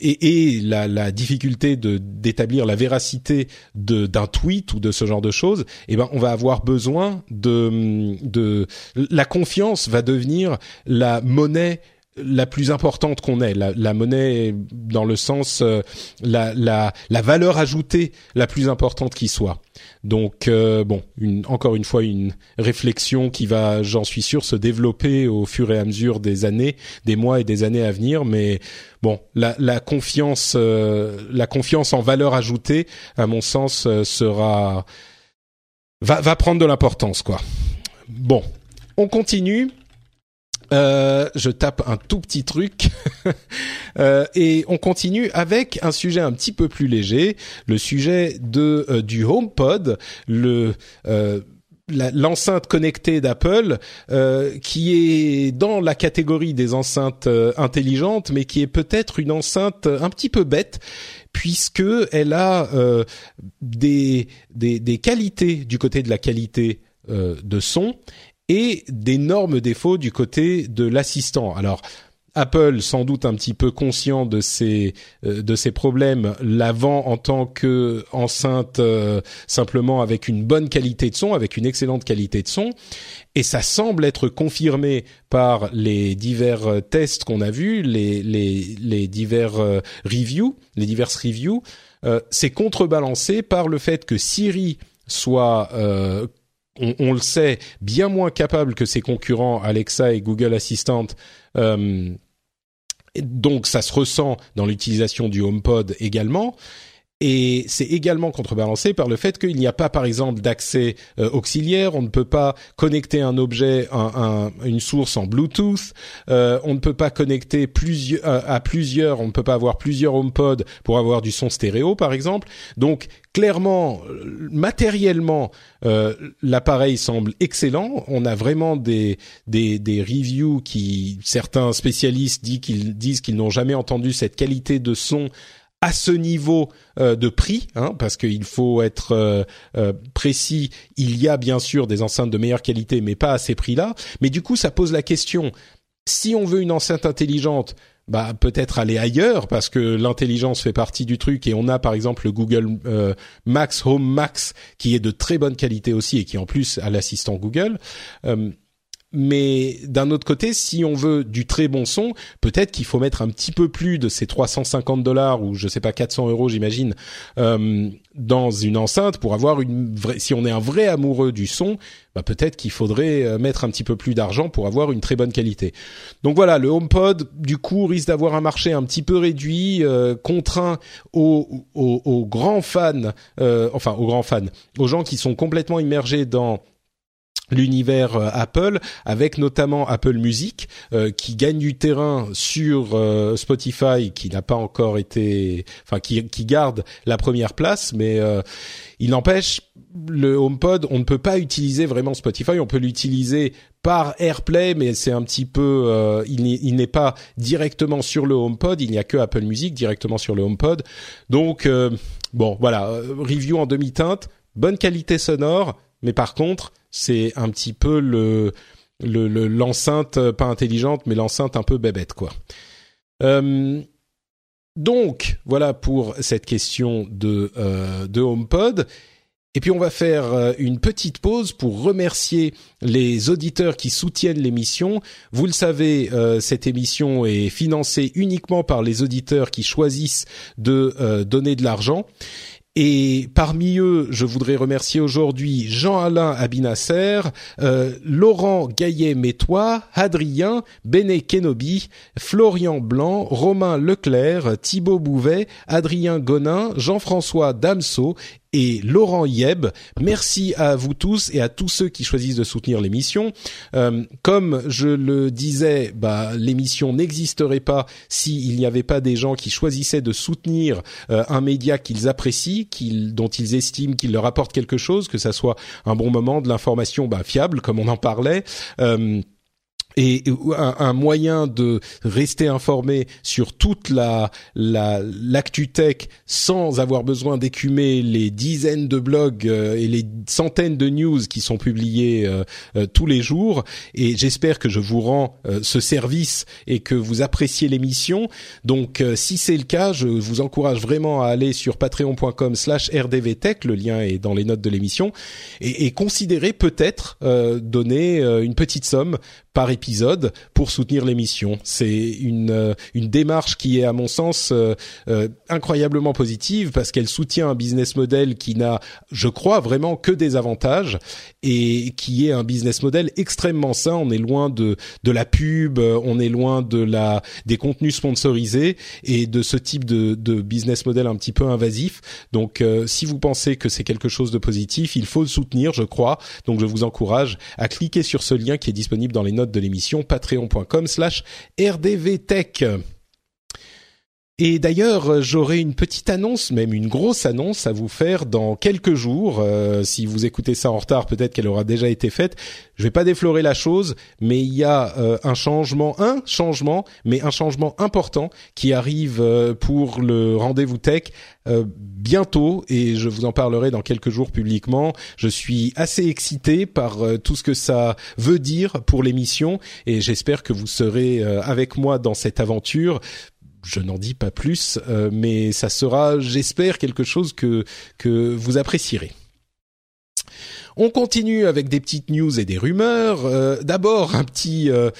et, et la, la, difficulté d'établir la véracité d'un tweet ou de ce genre de choses, eh ben on va avoir besoin de de la confiance va devenir la monnaie la plus importante qu'on ait, la, la, monnaie dans le sens euh, la, la, la, valeur ajoutée la plus importante qui soit. Donc euh, bon, une, encore une fois une réflexion qui va, j'en suis sûr, se développer au fur et à mesure des années, des mois et des années à venir. Mais bon, la, la confiance, euh, la confiance en valeur ajoutée, à mon sens, sera va, va prendre de l'importance quoi. Bon, on continue. Euh, je tape un tout petit truc. [laughs] Euh, et on continue avec un sujet un petit peu plus léger, le sujet de euh, du HomePod, le euh, l'enceinte connectée d'Apple qui est dans la catégorie des enceintes intelligentes mais qui est peut-être une enceinte un petit peu bête puisque elle a des, des, des qualités du côté de la qualité de son et d'énormes défauts du côté de l'assistant. Alors Apple, sans doute un petit peu conscient de ces euh, de ces problèmes, l'avant en tant que enceinte euh, simplement avec une bonne qualité de son, avec une excellente qualité de son, et ça semble être confirmé par les divers euh, tests qu'on a vus, les les les divers reviews, les diverses reviews. c'est contrebalancé par le fait que Siri soit on, le sait, bien moins capable que ses concurrents Alexa et Google Assistant. Euh, donc ça se ressent dans l'utilisation du HomePod également. Et c'est également contrebalancé par le fait qu'il n'y a pas, par exemple, d'accès euh, auxiliaire. On ne peut pas connecter un objet, un, une source en Bluetooth. Euh, on ne peut pas connecter plusieurs euh, à plusieurs. On ne peut pas avoir plusieurs HomePod pour avoir du son stéréo, par exemple. Donc clairement, matériellement, l'appareil semble excellent. On a vraiment des des, des reviews qui certains spécialistes disent qu'ils disent qu'ils n'ont jamais entendu cette qualité de son à ce niveau de prix, hein, parce qu'il faut être précis. Il y a bien sûr des enceintes de meilleure qualité, mais pas à ces prix-là. Mais du coup, ça pose la question si on veut une enceinte intelligente, bah peut-être aller ailleurs parce que l'intelligence fait partie du truc et on a par exemple le Google euh, Max Home Max qui est de très bonne qualité aussi et qui en plus a l'assistant Google. Mais d'un autre côté, si on veut du très bon son, peut-être qu'il faut mettre un petit peu plus de ces 350 dollars ou je sais pas 400 euros, j'imagine, euh, dans une enceinte pour avoir une vraie. Si on est un vrai amoureux du son, bah peut-être qu'il faudrait euh, mettre un petit peu plus d'argent pour avoir une très bonne qualité. Donc voilà, le HomePod du coup risque d'avoir un marché un petit peu réduit, euh, contraint aux, aux, aux, grands fans, euh, enfin aux grands fans, aux gens qui sont complètement immergés dans l'univers euh, Apple avec notamment Apple Music euh, qui gagne du terrain sur euh, Spotify qui n'a pas encore été enfin qui, qui garde la première place mais il n'empêche le HomePod on ne peut pas utiliser vraiment Spotify. On peut l'utiliser par AirPlay mais c'est un petit peu il n'est pas directement sur le HomePod. Il n'y a que Apple Music directement sur le HomePod. Donc bon voilà review en demi-teinte. Bonne qualité sonore mais par contre c'est un petit peu le l'enceinte euh, pas intelligente, mais l'enceinte un peu bébête quoi. Euh, donc voilà pour cette question de euh, de HomePod. Et puis on va faire une petite pause pour remercier les auditeurs qui soutiennent l'émission. Vous le savez, cette émission est financée uniquement par les auditeurs qui choisissent de donner de l'argent. Et parmi eux, je voudrais remercier aujourd'hui Jean-Alain Abinasser, euh, Laurent Gaillet-Métois, Adrien, Béné Kenobi, Florian Blanc, Romain Leclerc, Thibaut Bouvet, Adrien Gonin, Jean-François Damso et Laurent Yeb. Merci à vous tous et à tous ceux qui choisissent de soutenir l'émission. Euh, comme je le disais, bah, l'émission n'existerait pas s'il n'y avait pas des gens qui choisissaient de soutenir euh, un média qu'ils apprécient, dont ils estiment qu'il leur apporte quelque chose, que ça soit un bon moment, de l'information bah, fiable, comme on en parlait. Euh, et un, moyen de rester informé sur toute la l'actu tech sans avoir besoin d'écumer les dizaines de blogs euh, et les centaines de news qui sont publiés euh, euh, tous les jours. Et j'espère que je vous rends ce service et que vous appréciez l'émission. Donc si c'est le cas je vous encourage vraiment à aller sur patreon.com/rdvtech le lien est dans les notes de l'émission. Et, et considérez peut-être donner une petite somme par épisode pour soutenir l'émission. C'est une euh, une démarche qui est à mon sens euh, euh, incroyablement positive parce qu'elle soutient un business model qui n'a, je crois vraiment que des avantages et qui est un business model extrêmement sain. On est loin de de la pub, on est loin de la des contenus sponsorisés et de ce type de de business model un petit peu invasif. Donc si vous pensez que c'est quelque chose de positif, il faut le soutenir, je crois. Donc je vous encourage à cliquer sur ce lien qui est disponible dans les notes de l'émission patreon.com slash rdvtech. Et d'ailleurs, j'aurai une petite annonce, même une grosse annonce à vous faire dans quelques jours. Euh, si vous écoutez ça en retard, peut-être qu'elle aura déjà été faite. Je vais pas déflorer la chose, mais il y a euh, un changement, un changement, mais un changement important qui arrive euh, pour le rendez-vous tech bientôt, et je vous en parlerai dans quelques jours publiquement. Je suis assez excité par tout ce que ça veut dire pour l'émission, et j'espère que vous serez avec moi dans cette aventure je n'en dis pas plus, euh, mais ça sera, j'espère, quelque chose que que vous apprécierez. On continue avec des petites news et des rumeurs. Euh, d'abord, un petit euh,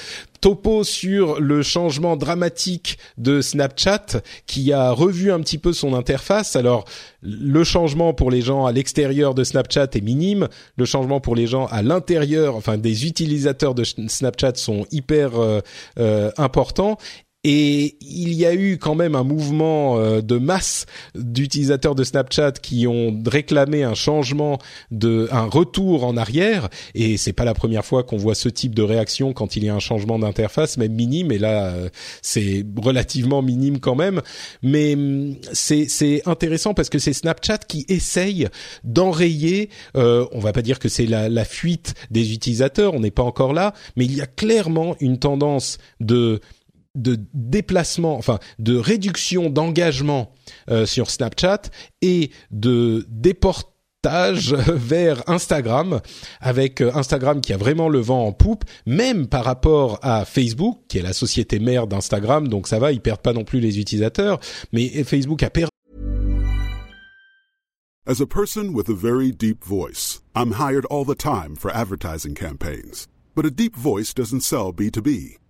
topo sur le changement dramatique de Snapchat qui a revu un petit peu son interface. Alors, le changement pour les gens à l'extérieur de Snapchat est minime. Le changement pour les gens à l'intérieur, enfin des utilisateurs de Snapchat sont hyper importants. Et il y a eu quand même un mouvement euh, de masse d'utilisateurs de Snapchat qui ont réclamé un changement, de, un retour en arrière. Et c'est pas la première fois qu'on voit ce type de réaction quand il y a un changement d'interface, même minime. Et là, euh, c'est relativement minime quand même. Mais hum, c'est c'est intéressant parce que c'est Snapchat qui essaye d'enrayer. Euh, on va pas dire que c'est la, la fuite des utilisateurs, on n'est pas encore là, mais il y a clairement une tendance de de déplacement, enfin de réduction d'engagement euh, sur Snapchat et de déportage [laughs] vers Instagram, avec euh, Instagram qui a vraiment le vent en poupe, même par rapport à Facebook, qui est la société mère d'Instagram, donc ça va, ils perdent pas non plus les utilisateurs, mais Facebook a perdu. As a person with a very deep voice, I'm hired all the time for advertising campaigns. But a deep voice doesn't sell B2B.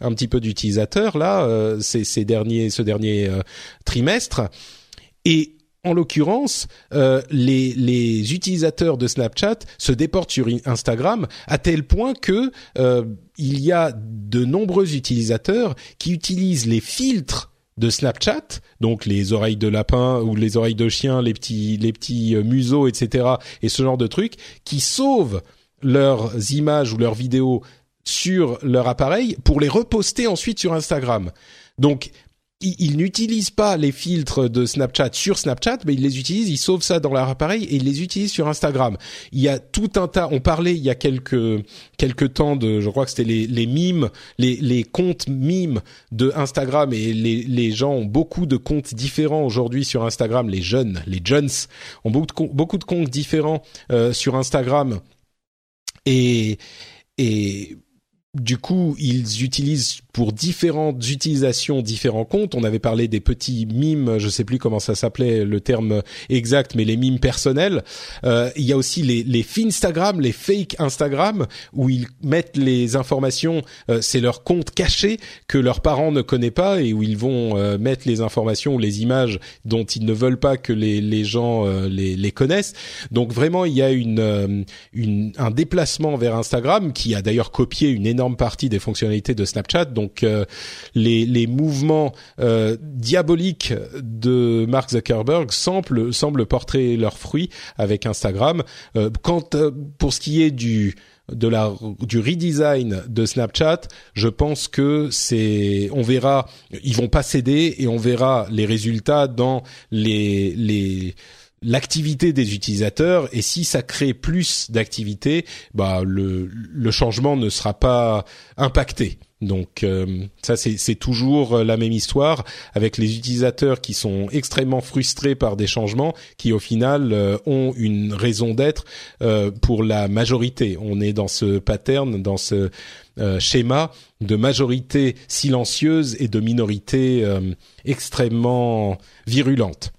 Un petit peu d'utilisateurs là euh, ces, ces, derniers ce dernier euh, trimestre et en l'occurrence, euh, les, les, utilisateurs de Snapchat se déportent sur Instagram à tel point que euh, il y a de nombreux utilisateurs qui utilisent les filtres de Snapchat, donc les oreilles de lapin ou les oreilles de chien, les petits les petits euh, museaux, etc. et ce genre de trucs, qui sauvent leurs images ou leurs vidéos sur leur appareil pour les reposter ensuite sur Instagram. Donc ils, n'utilisent pas les filtres de Snapchat sur Snapchat, mais ils les utilisent, ils sauvent ça dans leur appareil et ils les utilisent sur Instagram. Il y a tout un tas. On parlait il y a quelques quelques temps de, je crois que c'était les les mimes, les les comptes mimes de Instagram et les les gens ont beaucoup de comptes différents aujourd'hui sur Instagram. Les jeunes, les jeunes ont beaucoup de beaucoup de comptes différents euh, sur Instagram et et du coup, ils utilisent pour différentes utilisations différents comptes. On avait parlé des petits mimes, je sais plus comment ça s'appelait le terme exact, mais les mimes personnels. Euh, il y a aussi les, les Finstagram, les fake Instagram, où ils mettent les informations. Euh, c'est leur compte caché que leurs parents ne connaissent pas et où ils vont euh, mettre les informations ou les images dont ils ne veulent pas que les, les gens euh, les, les, connaissent. Donc vraiment, il y a une, euh, une un déplacement vers Instagram qui a d'ailleurs copié une énorme partie des fonctionnalités de Snapchat. Donc euh, les, les mouvements euh, diaboliques de Mark Zuckerberg semblent semblent porter leurs fruits avec Instagram. Euh, quant pour ce qui est du de la du redesign de Snapchat, je pense que c'est on verra ils vont pas céder et on verra les résultats dans les les l'activité des utilisateurs et si ça crée plus d'activité, bah le, le changement ne sera pas impacté. Donc euh, ça c'est toujours la même histoire avec les utilisateurs qui sont extrêmement frustrés par des changements qui au final euh, ont une raison d'être euh, pour la majorité. On est dans ce pattern, dans ce schéma de majorité silencieuse et de minorité extrêmement virulente.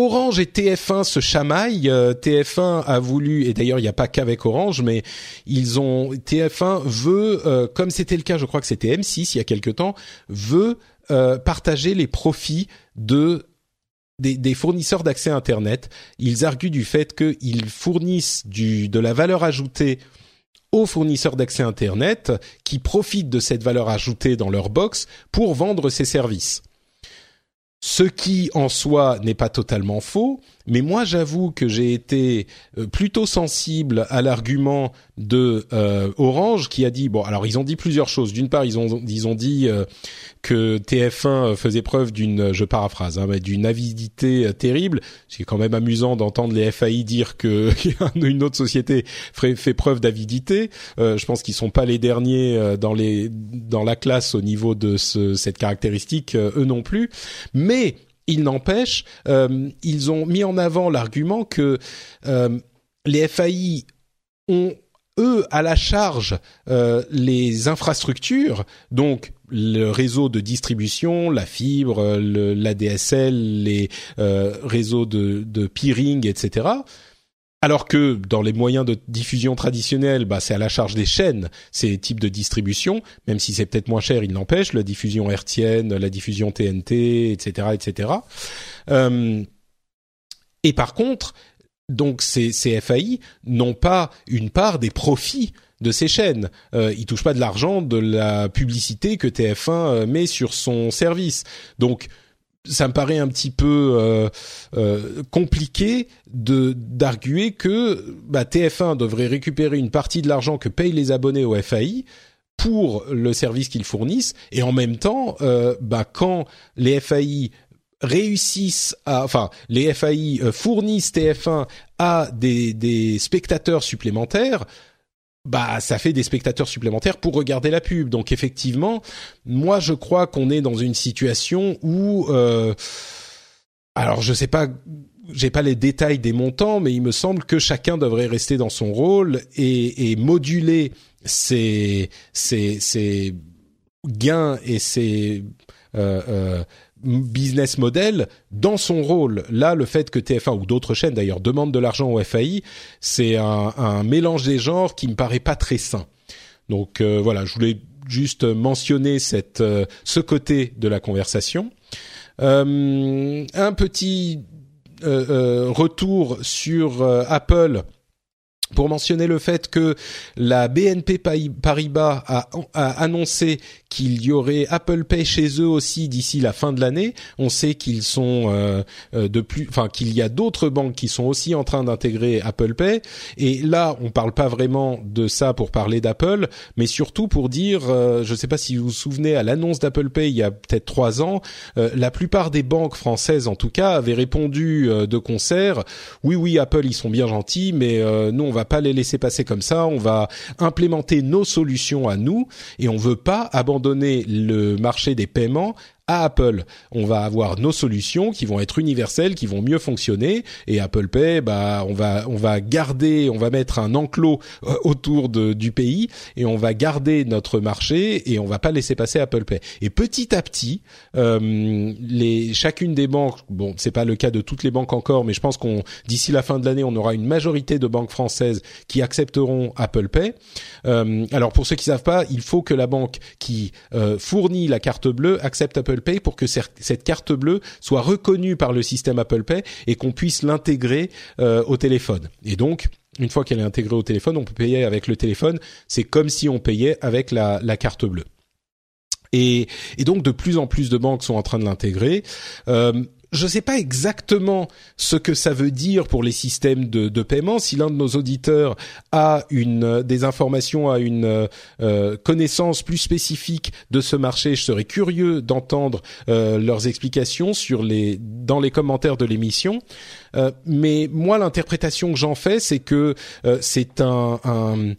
Euh, Orange et TF1 se chamaillent. Euh, TF1 a voulu, et d'ailleurs il n'y a pas qu'avec Orange, mais ils ont TF1 veut, euh, comme c'était le cas, je crois que c'était M6 il y a quelque temps, veut partager les profits de des, fournisseurs d'accès Internet. Ils arguent du fait qu'ils fournissent de la valeur ajoutée aux fournisseurs d'accès Internet qui profitent de cette valeur ajoutée dans leur box pour vendre ces services. Ce qui en soi n'est pas totalement faux, mais moi j'avoue que j'ai été euh, plutôt sensible à l'argument de euh, Orange qui a dit bon alors ils ont dit plusieurs choses. D'une part ils ont ils ont dit euh, que TF1 faisait preuve d'une je paraphrase hein, mais d'une avidité terrible. C'est quand même amusant d'entendre les FAI dire que [laughs] une autre société fait, preuve d'avidité. je pense qu'ils sont pas les derniers dans les dans la classe au niveau de ce, cette caractéristique eux non plus. Mais il n'empêche, euh, ils ont mis en avant l'argument que euh, les FAI ont eux à la charge euh, les infrastructures, donc le réseau de distribution, la fibre, l'ADSL, les réseaux de peering, etc. Alors que dans les moyens de diffusion traditionnels, bah, c'est à la charge des chaînes ces types de distribution, même si c'est peut-être moins cher, il n'empêche, la diffusion hertzienne, la diffusion TNT, etc., etc. Euh, et par contre, donc ces, ces FAI n'ont pas une part des profits de ces chaînes. Euh, ils touchent pas de l'argent de la publicité que TF1 euh, met sur son service. Donc ça me paraît un petit peu euh, euh, compliqué de d'arguer que bah, TF1 devrait récupérer une partie de l'argent que payent les abonnés au FAI pour le service qu'ils fournissent. Et en même temps euh, bah, quand les FAI réussissent à enfin les FAI fournissent TF1 à des, des spectateurs supplémentaires bah ça fait des spectateurs supplémentaires pour regarder la pub. Donc effectivement, moi je crois qu'on est dans une situation où euh, alors je sais pas j'ai pas les détails des montants, mais il me semble que chacun devrait rester dans son rôle et, et moduler ses, ses, ses gains et ses euh, euh, business model dans son rôle. Là, le fait que TF1 ou d'autres chaînes d'ailleurs demandent de l'argent au FAI, c'est un, mélange des genres qui me paraît pas très sain. Donc euh, voilà, je voulais juste mentionner cette euh, ce côté de la conversation. Euh, un petit retour sur Apple pour mentionner le fait que la BNP Paribas a, annoncé qu'il y aurait Apple Pay chez eux aussi d'ici la fin de l'année. On sait qu'ils sont euh, euh, de plus, enfin qu'il y a d'autres banques qui sont aussi en train d'intégrer Apple Pay. Et là, on parle pas vraiment de ça pour parler d'Apple, mais surtout pour dire, euh, je sais pas si vous vous souvenez à l'annonce d'Apple Pay il y a peut-être trois ans, la plupart des banques françaises, en tout cas, avaient répondu de concert, oui oui Apple ils sont bien gentils, mais nous on va pas les laisser passer comme ça, on va implémenter nos solutions à nous et on veut pas abandonner le marché des paiements à Apple. On va avoir nos solutions qui vont être universelles, qui vont mieux fonctionner et Apple Pay, bah on va on va garder, on va mettre un enclos euh, autour de, du pays et on va garder notre marché et on va pas laisser passer Apple Pay. Et petit à petit, euh, les chacune des banques, bon c'est pas le cas de toutes les banques encore, mais je pense qu'on d'ici la fin de l'année on aura une majorité de banques françaises qui accepteront Apple Pay. Euh, alors pour ceux qui savent pas, il faut que la banque qui fournit la carte bleue accepte Apple Pay pour que cette carte bleue soit reconnue par le système Apple Pay et qu'on puisse l'intégrer euh, au téléphone. Et donc, une fois qu'elle est intégrée au téléphone, on peut payer avec le téléphone. C'est comme si on payait avec la, carte bleue. Et, donc de plus en plus de banques sont en train de l'intégrer. Euh, je ne sais pas exactement ce que ça veut dire pour les systèmes de, de paiement. Si l'un de nos auditeurs a une des informations, a une euh, connaissance plus spécifique de ce marché, je serais curieux d'entendre euh, leurs explications sur les dans les commentaires de l'émission. Euh, mais moi, l'interprétation que j'en fais, c'est que c'est un, un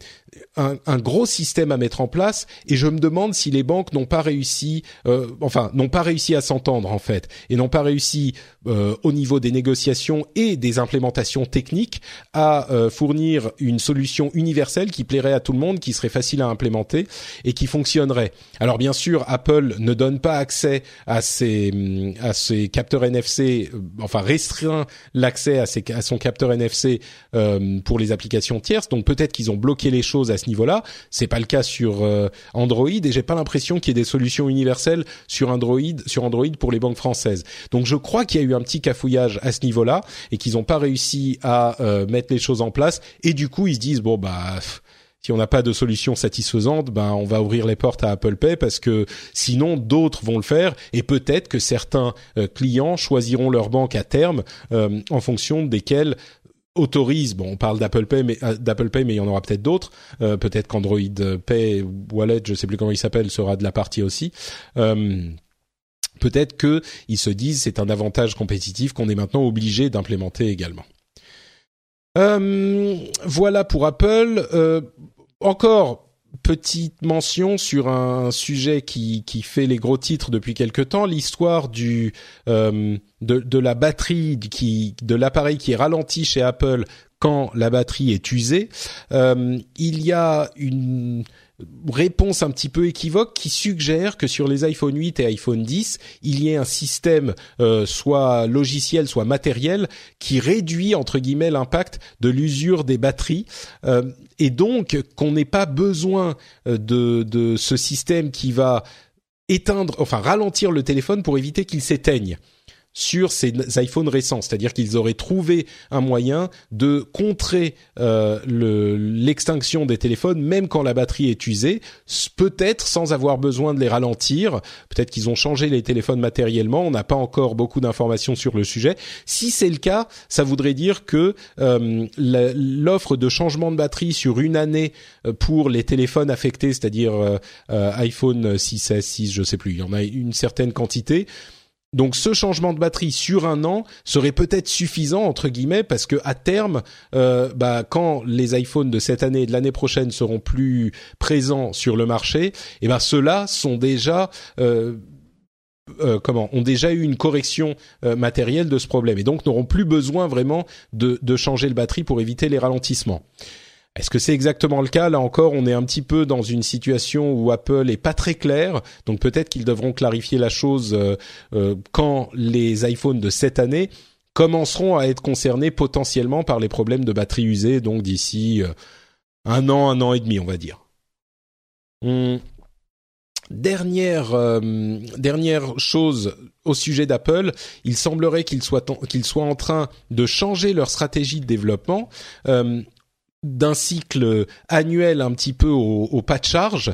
un, un, gros système à mettre en place et je me demande si les banques n'ont pas réussi, euh, enfin n'ont pas réussi à s'entendre en fait et n'ont pas réussi euh, au niveau des négociations et des implémentations techniques à euh, fournir une solution universelle qui plairait à tout le monde, qui serait facile à implémenter et qui fonctionnerait. Alors bien sûr, Apple ne donne pas accès à ces à ces capteurs NFC, enfin restreint l'accès à, à son capteur NFC pour les applications tierces. Donc peut-être qu'ils ont bloqué les choses à ce niveau-là. C'est pas le cas sur euh, Android et j'ai pas l'impression qu'il y ait des solutions universelles sur Android sur Android pour les banques françaises. Donc je crois qu'il y a eu un petit cafouillage à ce niveau-là et qu'ils n'ont pas réussi à euh, mettre les choses en place et du coup ils se disent bon bah si on n'a pas de solution satisfaisante, ben on va ouvrir les portes à Apple Pay parce que sinon d'autres vont le faire et peut-être que certains euh, clients choisiront leur banque à terme en fonction desquels autorise, bon, on parle d'Apple Pay, mais euh, d'Apple Pay, mais il y en aura peut-être d'autres. Euh, peut-être qu'Android Pay Wallet, je sais plus comment il s'appelle, sera de la partie aussi. Euh, peut-être que ils se disent c'est un avantage compétitif qu'on est maintenant obligé d'implémenter également. voilà pour Apple. encore petite mention sur un sujet qui, fait les gros titres depuis quelque temps, l'histoire du euh, de, la batterie de l'appareil qui est ralenti chez Apple quand la batterie est usée. Euh, il y a une réponse un petit peu équivoque qui suggère que sur les iPhone 8 et iPhone 10, il y ait un système euh, soit logiciel, soit matériel qui réduit entre guillemets l'impact de l'usure des batteries. Euh, et donc qu'on n'ait pas besoin euh, de, de ce système qui va éteindre, enfin ralentir le téléphone pour éviter qu'il s'éteigne sur ces iPhones récents, c'est-à-dire qu'ils auraient trouvé un moyen de contrer euh, l'extinction des téléphones même quand la batterie est usée, peut-être sans avoir besoin de les ralentir. Peut-être qu'ils ont changé les téléphones matériellement. On n'a pas encore beaucoup d'informations sur le sujet. Si c'est le cas, ça voudrait dire que euh, l'offre de changement de batterie sur une année euh, pour les téléphones affectés, c'est-à-dire euh, euh iPhone 6S, 6, je sais plus, il y en a une certaine quantité donc ce changement de batterie sur un an serait peut-être suffisant entre guillemets parce que à terme, euh, bah, quand les iPhones de cette année et de l'année prochaine seront plus présents sur le marché, et eh ben ceux-là sont déjà euh, euh, comment ont déjà eu une correction matérielle de ce problème et donc n'auront plus besoin vraiment de, de changer le batterie pour éviter les ralentissements. Est-ce que c'est exactement le cas? Là encore, on est un petit peu dans une situation où Apple est pas très clair, donc peut-être qu'ils devront clarifier la chose euh, euh, quand les iPhones de cette année commenceront à être concernés potentiellement par les problèmes de batterie usée, donc d'ici euh, un an, un an et demi, on va dire. Hum. Dernière dernière chose au sujet d'Apple, il semblerait qu'ils soient qu'ils soient en train de changer leur stratégie de développement d'un cycle annuel un petit peu au, pas de charge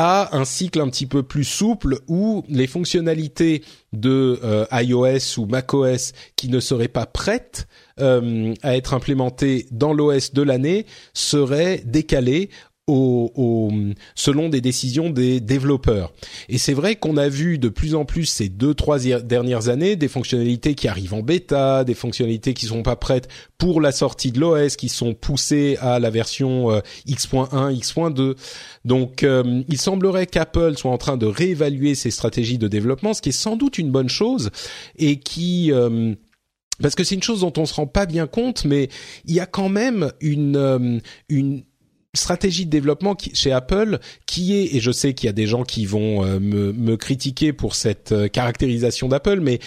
à un cycle un petit peu plus souple où les fonctionnalités de euh, iOS ou macOS qui ne seraient pas prêtes euh, à être implémentées dans l'OS de l'année seraient décalées au, selon des décisions des développeurs. Et c'est vrai qu'on a vu de plus en plus ces deux trois dernières années des fonctionnalités qui arrivent en bêta, des fonctionnalités qui sont pas prêtes pour la sortie de l'OS, qui sont poussées à la version euh, X.1, X.2. Donc, euh, il semblerait qu'Apple soit en train de réévaluer ses stratégies de développement, ce qui est sans doute une bonne chose et qui euh, parce que c'est une chose dont on se rend pas bien compte, mais il y a quand même une une stratégie de développement chez Apple qui est, et je sais qu'il y a des gens qui vont euh, me, me, critiquer pour cette euh, caractérisation d'Apple, mais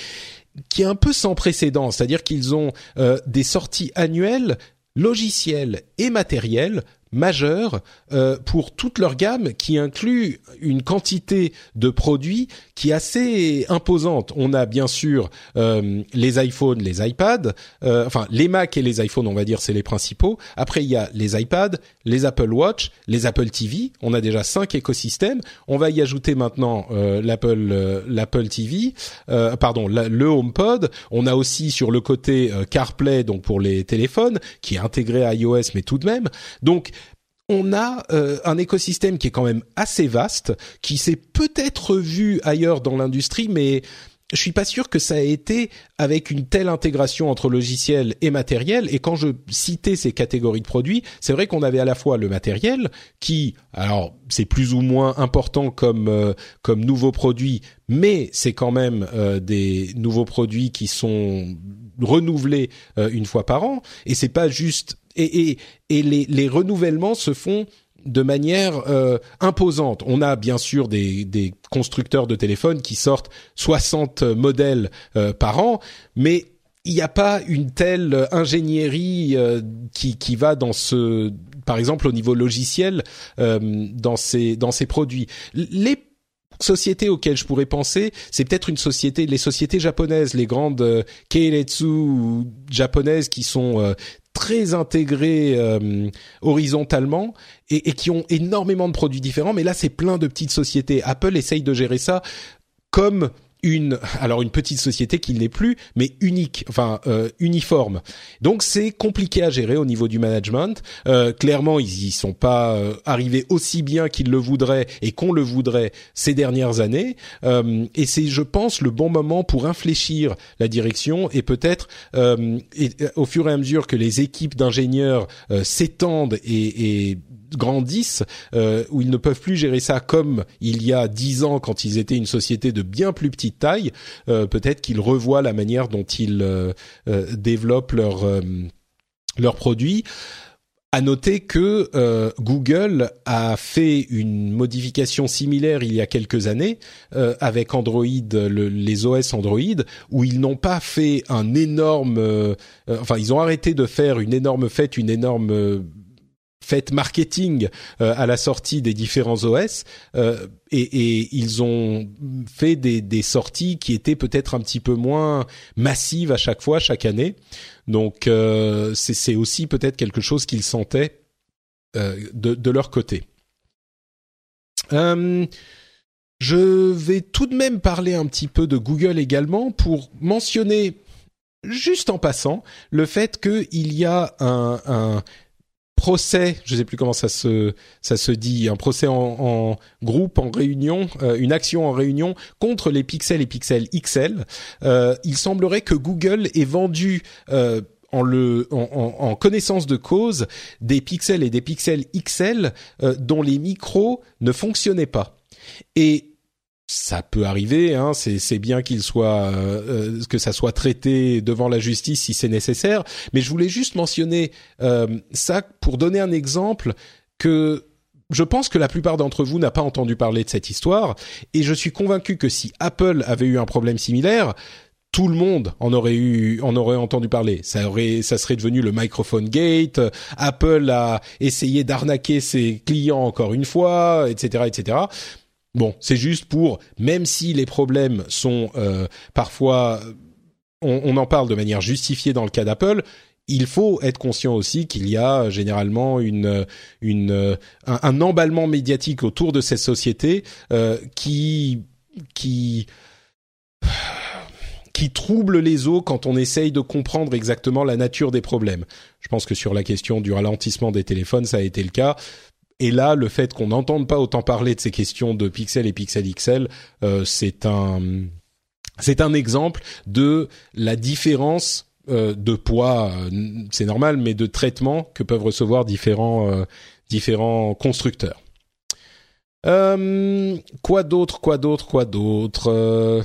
qui est un peu sans précédent, c'est-à-dire qu'ils ont euh, des sorties annuelles logicielles et matérielles majeur euh, pour toute leur gamme qui inclut une quantité de produits qui est assez imposante. On a bien sûr euh, les iPhones, les iPads, euh, enfin les Mac et les iPhones, on va dire, c'est les principaux. Après, il y a les iPads, les Apple Watch, les Apple TV. On a déjà cinq écosystèmes. On va y ajouter maintenant euh, l'Apple euh, l'Apple TV, pardon, le HomePod. On a aussi sur le côté CarPlay, donc pour les téléphones, qui est intégré à iOS, mais tout de même. Donc on a euh, un écosystème qui est quand même assez vaste, qui s'est peut-être vu ailleurs dans l'industrie, mais je suis pas sûr que ça ait été avec une telle intégration entre logiciel et matériel. Et quand je citais ces catégories de produits, c'est vrai qu'on avait à la fois le matériel qui, alors c'est plus ou moins important comme euh, comme nouveaux produits, mais c'est quand même euh, des nouveaux produits qui sont renouvelés une fois par an. Et c'est pas juste et, les, renouvellements se font de manière euh, imposante. On a bien sûr des, constructeurs de téléphones qui sortent 60 modèles euh, par an, mais il n'y a pas une telle ingénierie euh, qui, va dans ce, par exemple au niveau logiciel, dans ces dans ces produits. Les sociétés auxquelles je pourrais penser, c'est peut-être une société, les sociétés japonaises, les grandes euh, Keiretsu japonaises qui sont très intégrés euh, horizontalement et, et, qui ont énormément de produits différents. Mais là, c'est plein de petites sociétés. Apple essaye de gérer ça comme une alors une petite société qui n'est plus mais unique enfin euh, uniforme. Donc c'est compliqué à gérer au niveau du management. Euh, clairement ils y sont pas euh, arrivés aussi bien qu'ils le voudraient et qu'on le voudrait ces dernières années. Euh, et c'est je pense le bon moment pour infléchir la direction et peut-être au fur et à mesure que les équipes d'ingénieurs s'étendent et, et grandissent, euh, où ils ne peuvent plus gérer ça comme il y a dix ans quand ils étaient une société de bien plus petite taille, euh, peut-être qu'ils revoient la manière dont ils euh, développent leurs leurs produits. À noter que euh, Google a fait une modification similaire il y a quelques années euh, avec Android, les OS Android, où ils n'ont pas fait un énorme, euh, enfin ils ont arrêté de faire une énorme fête, une énorme marketing à la sortie des différents OS et, et, ils ont fait des, sorties qui étaient peut-être un petit peu moins massives à chaque fois chaque année donc euh, c'est aussi peut-être quelque chose qu'ils sentaient euh, de, leur côté. Euh, je vais tout de même parler un petit peu de Google également pour mentionner juste en passant le fait qu'il y a un procès, je ne sais plus comment ça se ça se dit, un procès en, en groupe, en réunion, euh, une action en réunion contre les pixels et pixels XL. Euh, il semblerait que Google ait vendu euh, en, le, en, en, connaissance de cause des pixels et des pixels XL dont les micros ne fonctionnaient pas. Et ça peut arriver, hein, c'est bien qu'il soit euh, euh, que ça soit traité devant la justice si c'est nécessaire. Mais je voulais juste mentionner euh, ça pour donner un exemple que je pense que la plupart d'entre vous n'a pas entendu parler de cette histoire et je suis convaincu que si Apple avait eu un problème similaire, tout le monde en aurait eu, en aurait entendu parler. Ça aurait, ça serait devenu le microphone gate. Apple a essayé d'arnaquer ses clients encore une fois, etc., etc. Bon, c'est juste pour, même si les problèmes sont euh, parfois, on, en parle de manière justifiée dans le cas d'Apple, il faut être conscient aussi qu'il y a généralement une, une, un, emballement médiatique autour de ces sociétés euh, qui, qui [sighs] qui trouble les eaux quand on essaye de comprendre exactement la nature des problèmes. Je pense que sur la question du ralentissement des téléphones, ça a été le cas. Et là, le fait qu'on n'entende pas autant parler de ces questions de pixels et pixels XL, euh, c'est un c'est un exemple de la différence euh, de poids, euh, c'est normal, mais de traitement que peuvent recevoir différents différents constructeurs. quoi d'autre, quoi d'autre, quoi d'autre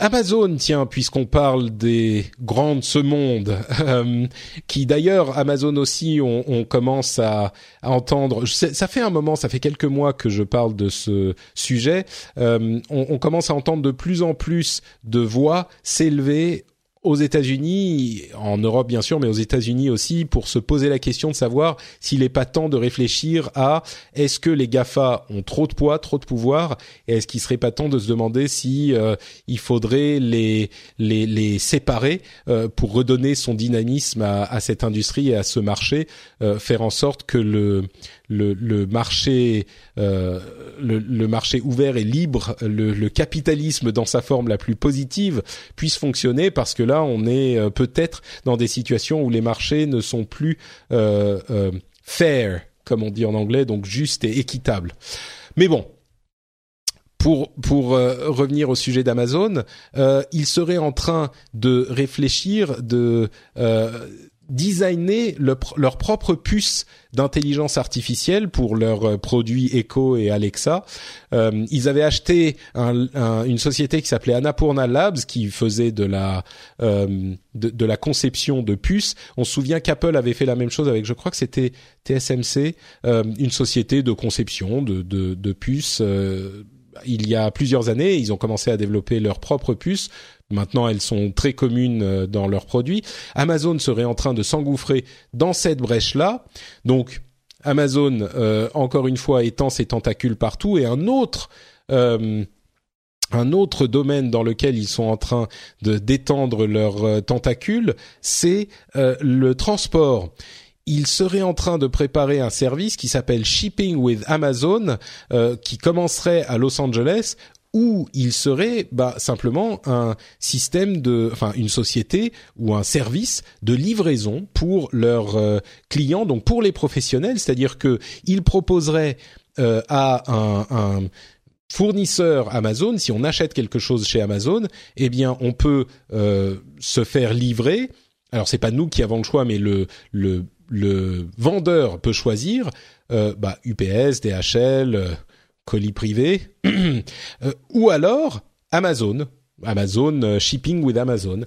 Amazon, tiens, puisqu'on parle des grandes ce monde, [laughs] euh, qui d'ailleurs Amazon aussi, on, commence à, entendre. Ça fait un moment, ça fait quelques mois que je parle de ce sujet. Euh, on, on, commence à entendre de plus en plus de voix s'élever aux États-Unis, en Europe bien sûr, mais aux États-Unis aussi, pour se poser la question de savoir s'il n'est pas temps de réfléchir à est-ce que les Gafa ont trop de poids, trop de pouvoir, et est-ce qu'il serait pas temps de se demander si euh, il faudrait les les, les séparer euh, pour redonner son dynamisme à, cette industrie et à ce marché, euh, faire en sorte que le le, le marché euh, le, le, marché ouvert et libre, le, le, capitalisme dans sa forme la plus positive puisse fonctionner parce que là on est euh, peut-être dans des situations où les marchés ne sont plus euh, euh, fair comme on dit en anglais donc juste et équitable. Mais bon, pour pour euh, revenir au sujet d'Amazon, euh, ils seraient en train de réfléchir de euh, designer leur propre puce d'intelligence artificielle pour leurs euh, produits Echo et Alexa. Euh, ils avaient acheté un, une société qui s'appelait Annapurna Labs qui faisait de la euh, de, la conception de puces. On se souvient qu'Apple avait fait la même chose avec, je crois que c'était TSMC, une société de conception de, de, de puces. Il y a plusieurs années, ils ont commencé à développer leurs propres puces Maintenant, elles sont très communes euh, dans leurs produits. Amazon serait en train de s'engouffrer dans cette brèche-là. Donc, Amazon, euh, encore une fois, étend ses tentacules partout. Et un autre... Euh, un autre domaine dans lequel ils sont en train de d'étendre leurs tentacules, c'est le transport ils seraient en train de préparer un service qui s'appelle Shipping with Amazon, qui commencerait à Los Angeles, où il serait bah, simplement un système de, enfin une société ou un service de livraison pour leurs euh, clients, donc pour les professionnels, c'est-à-dire que ils proposeraient euh, à un, un fournisseur Amazon, si on achète quelque chose chez Amazon, eh bien on peut euh, se faire livrer. Alors c'est pas nous qui avons le choix, mais le le, le vendeur peut choisir euh, bah, UPS, DHL, colis privé, [clears throat] euh, ou alors Amazon, Amazon euh, Shipping with Amazon.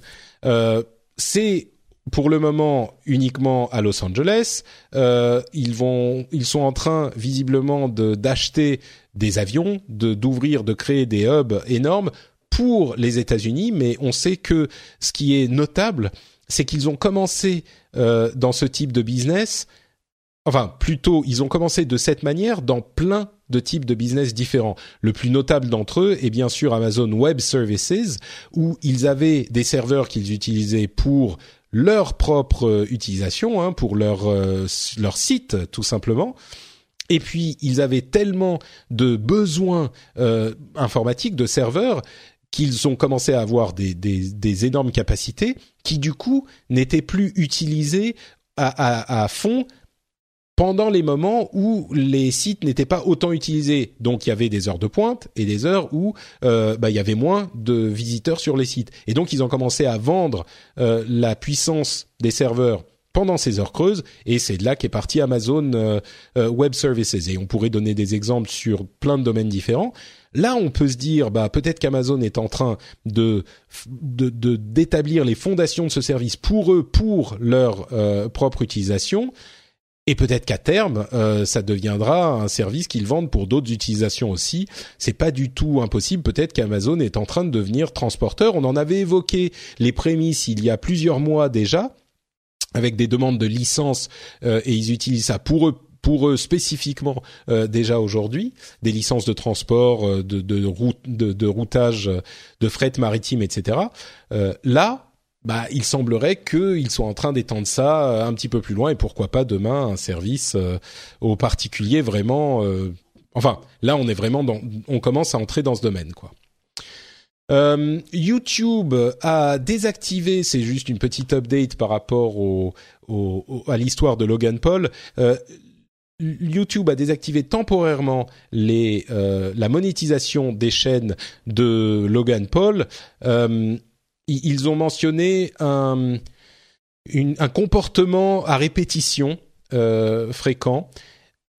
Euh, c'est pour le moment uniquement à Los Angeles. Euh, ils vont, ils sont en train visiblement de d'acheter des avions, de d'ouvrir, de créer des hubs énormes pour les États-Unis. Mais on sait que ce qui est notable, c'est qu'ils ont commencé euh, dans ce type de business. Enfin, plutôt, ils ont commencé de cette manière dans plein de types de business différents. Le plus notable d'entre eux est bien sûr Amazon Web Services, où ils avaient des serveurs qu'ils utilisaient pour leur propre euh, utilisation, hein, pour leur euh, leur site tout simplement. Et puis ils avaient tellement de besoins euh, informatiques, de serveurs, qu'ils ont commencé à avoir des, énormes capacités qui du coup n'étaient plus utilisées à fond pendant les moments où les sites n'étaient pas autant utilisés. Donc il y avait des heures de pointe et des heures où euh, bah, il y avait moins de visiteurs sur les sites. Et donc ils ont commencé à vendre euh, la puissance des serveurs pendant ces heures creuses et c'est de là qu'est parti Amazon euh, Web Services et on pourrait donner des exemples sur plein de domaines différents. Là, on peut se dire, bah peut-être qu'Amazon est en train de d'établir les fondations de ce service pour eux, pour leur propre utilisation. Et peut-être qu'à terme, euh, ça deviendra un service qu'ils vendent pour d'autres utilisations aussi. C'est pas du tout impossible. Peut-être qu'Amazon est en train de devenir transporteur. On en avait évoqué les prémices il y a plusieurs mois déjà, avec des demandes de licence, euh, et ils utilisent ça pour eux pour eux spécifiquement euh, déjà aujourd'hui des licences de transport, de, de, route, de, de routage, de fret maritime, etc. là, bah, il semblerait qu'ils soient en train d'étendre ça euh, un petit peu plus loin et pourquoi pas demain un service euh, aux particuliers vraiment. Euh, enfin, là, on est vraiment dans, on commence à entrer dans ce domaine, quoi. YouTube a désactivé, c'est juste une petite update par rapport au, à l'histoire de Logan Paul. YouTube a désactivé temporairement les, la monétisation des chaînes de Logan Paul ils ont mentionné un, un comportement à répétition euh, fréquent.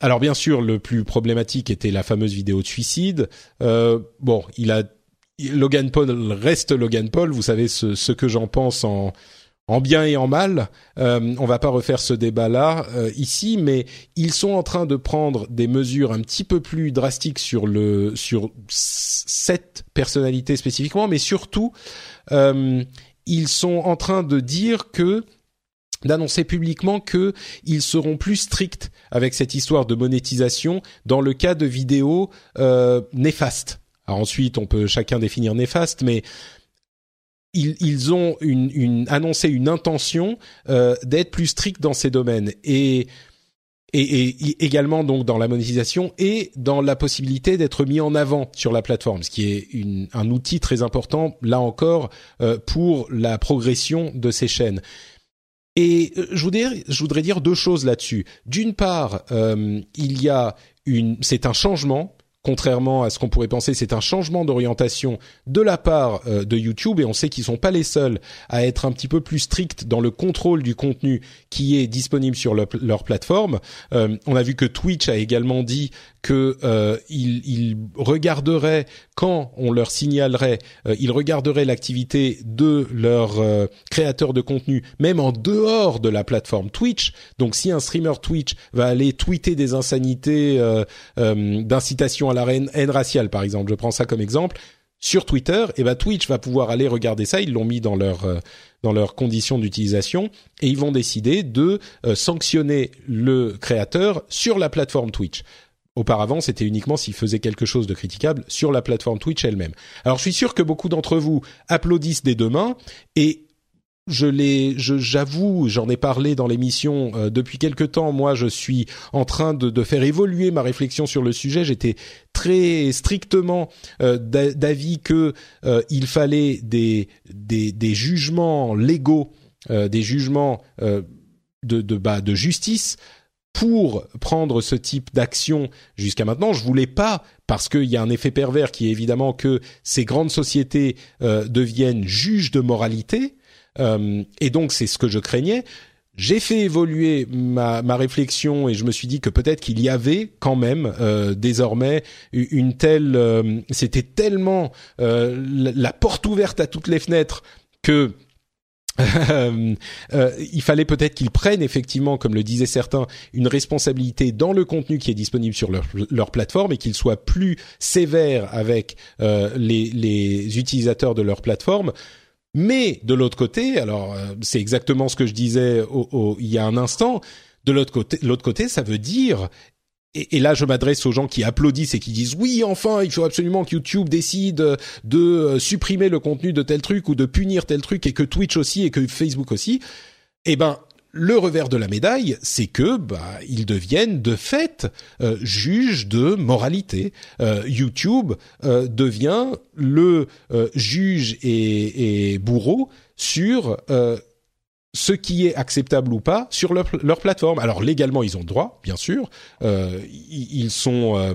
Alors bien sûr, le plus problématique était la fameuse vidéo de suicide. Euh, bon, il a Logan Paul reste Logan Paul. Vous savez ce, que j'en pense en en bien et en mal. Euh, on va pas refaire ce débat-là euh, ici, mais ils sont en train de prendre des mesures un petit peu plus drastiques sur le sur cette personnalité spécifiquement, mais surtout ils sont en train de dire que d'annoncer publiquement que ils seront plus stricts avec cette histoire de monétisation dans le cas de vidéos euh, néfastes. Alors ensuite, on peut chacun définir néfaste, mais ils, ont annoncé une intention euh, d'être plus stricts dans ces domaines et, et, également donc dans la monétisation et dans la possibilité d'être mis en avant sur la plateforme, ce qui est un outil très important là encore euh, pour la progression de ces chaînes. Et euh, je voudrais, je voudrais dire deux choses là-dessus. D'une part, euh, il y a une, c'est un changement contrairement à ce qu'on pourrait penser, c'est un changement d'orientation de la part euh, de YouTube et on sait qu'ils sont pas les seuls à être un petit peu plus stricts dans le contrôle du contenu qui est disponible sur leur plateforme. Euh, on a vu que Twitch a également dit que euh, ils, regarderaient quand on leur signalerait, ils regarderaient l'activité de leurs créateurs de contenu, même en dehors de la plateforme Twitch. Donc, si un streamer Twitch va aller tweeter des insanités d'incitation la haine, raciale, par exemple, je prends ça comme exemple, sur Twitter, et eh ben Twitch va pouvoir aller regarder ça. Ils l'ont mis dans leur dans leurs conditions d'utilisation et ils vont décider de sanctionner le créateur sur la plateforme Twitch. Auparavant, c'était uniquement s'il faisait quelque chose de critiquable sur la plateforme Twitch elle-même. Alors, je suis sûr que beaucoup d'entre vous applaudissent des deux mains et je l'ai, j'avoue, j'en ai parlé dans l'émission euh, depuis quelque temps. Moi, je suis en train de, de, faire évoluer ma réflexion sur le sujet. J'étais très strictement euh, d'avis que euh, il fallait des, des, des jugements légaux, des jugements de de, bah, de justice pour prendre ce type d'action jusqu'à maintenant. Je voulais pas parce qu'il y a un effet pervers qui est évidemment que ces grandes sociétés euh, deviennent juges de moralité euh, et donc c'est ce que je craignais. J'ai fait évoluer ma, ma, réflexion et je me suis dit que peut-être qu'il y avait quand même euh, désormais une telle, c'était tellement la porte ouverte à toutes les fenêtres que [laughs] euh, euh, il fallait peut-être qu'ils prennent effectivement, comme le disaient certains, une responsabilité dans le contenu qui est disponible sur leur, leur plateforme et qu'ils soient plus sévères avec euh, les, les, utilisateurs de leur plateforme. Mais de l'autre côté, alors euh, c'est exactement ce que je disais au, au, il y a un instant. De l'autre côté, l'autre côté, ça veut dire et, là, je m'adresse aux gens qui applaudissent et qui disent oui, enfin, il faut absolument que YouTube décide de euh, supprimer le contenu de tel truc ou de punir tel truc et que Twitch aussi et que Facebook aussi. Eh ben, le revers de la médaille, c'est que bah, ils deviennent de fait euh, juges de moralité. Euh, YouTube devient le juge et, bourreau sur ce qui est acceptable ou pas sur leur, plateforme. Alors légalement, ils ont droit, bien sûr. Euh, ils sont euh,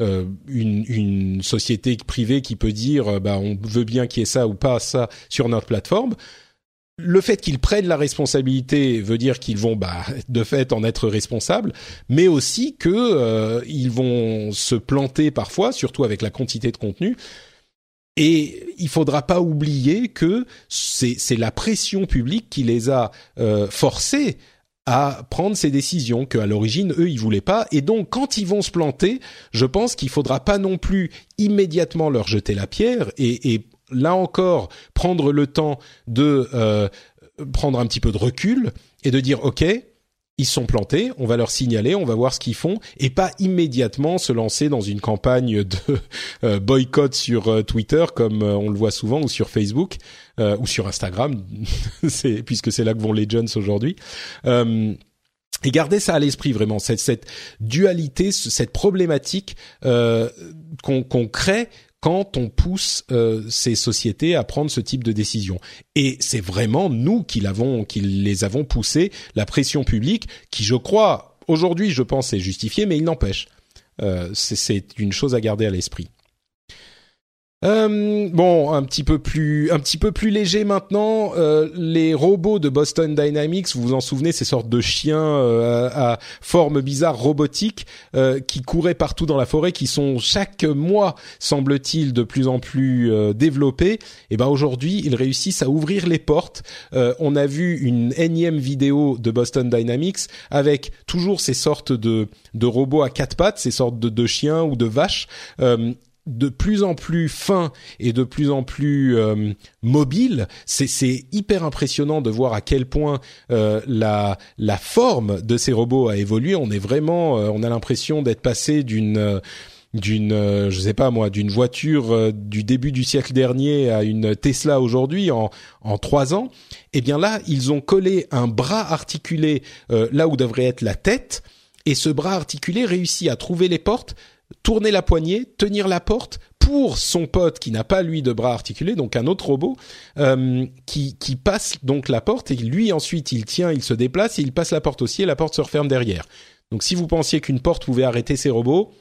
euh, une, société privée qui peut dire, euh, bah, on veut bien qu'il y ait ça ou pas ça sur notre plateforme. Le fait qu'ils prennent la responsabilité veut dire qu'ils vont, bah, de fait, en être responsables, mais aussi que euh, ils vont se planter parfois, surtout avec la quantité de contenu. Et il faudra pas oublier que c'est la pression publique qui les a euh, forcés à prendre ces décisions qu'à l'origine eux ils voulaient pas et donc quand ils vont se planter je pense qu'il faudra pas non plus immédiatement leur jeter la pierre et, et là encore prendre le temps de euh, prendre un petit peu de recul et de dire ok ils sont plantés, on va leur signaler, on va voir ce qu'ils font, et pas immédiatement se lancer dans une campagne de [laughs] euh, boycott sur euh, Twitter comme euh, on le voit souvent ou sur Facebook ou sur Instagram, [laughs] c'est puisque c'est là que vont les jeunes aujourd'hui. et garder ça à l'esprit vraiment cette, cette dualité, cette problématique qu'on crée quand on pousse euh, ces sociétés à prendre ce type de décision. Et c'est vraiment nous qui l'avons, qui les avons poussés, la pression publique, qui je crois aujourd'hui, je pense, est justifiée, mais il n'empêche, euh, c'est une chose à garder à l'esprit. Euh, bon, un petit peu plus, un petit peu plus léger maintenant. Euh, les robots de Boston Dynamics, vous vous en souvenez, ces sortes de chiens euh, à, forme bizarre robotique euh, qui couraient partout dans la forêt, qui sont chaque mois, semble-t-il, de plus en plus développés. Et eh ben aujourd'hui, ils réussissent à ouvrir les portes. on a vu une énième vidéo de Boston Dynamics avec toujours ces sortes de, robots à quatre pattes, ces sortes de chiens ou de vaches de plus en plus fin et de plus en plus euh, mobile. C'est hyper impressionnant de voir à quel point euh, la la forme de ces robots a évolué. On est vraiment, euh, on a l'impression d'être passé d'une d'une je sais pas moi d'une voiture du début du siècle dernier à une Tesla aujourd'hui en en trois ans. Eh bien là, ils ont collé un bras articulé là où devrait être la tête. Et ce bras articulé réussit à trouver les portes tourner la poignée, tenir la porte pour son pote qui n'a pas lui de bras articulés, donc un autre robot euh, qui, qui passe donc la porte et lui ensuite il tient, il se déplace et il passe la porte aussi et la porte se referme derrière. Donc si vous pensiez qu'une porte pouvait arrêter ces robots,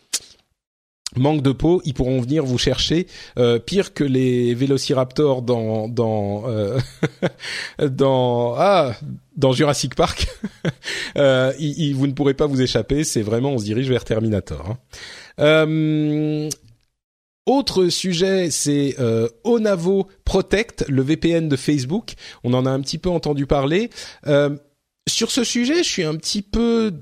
manque de peau, ils pourront venir vous chercher euh, pire que les vélociraptors dans dans euh, [laughs] dans ah dans Jurassic Park. [laughs] euh, vous ne pourrez pas vous échapper. C'est vraiment on se dirige vers Terminator. Hein. Euh, autre sujet, c'est euh, Onavo Protect, le VPN de Facebook. On en a un petit peu entendu parler. Euh, sur ce sujet, je suis un petit peu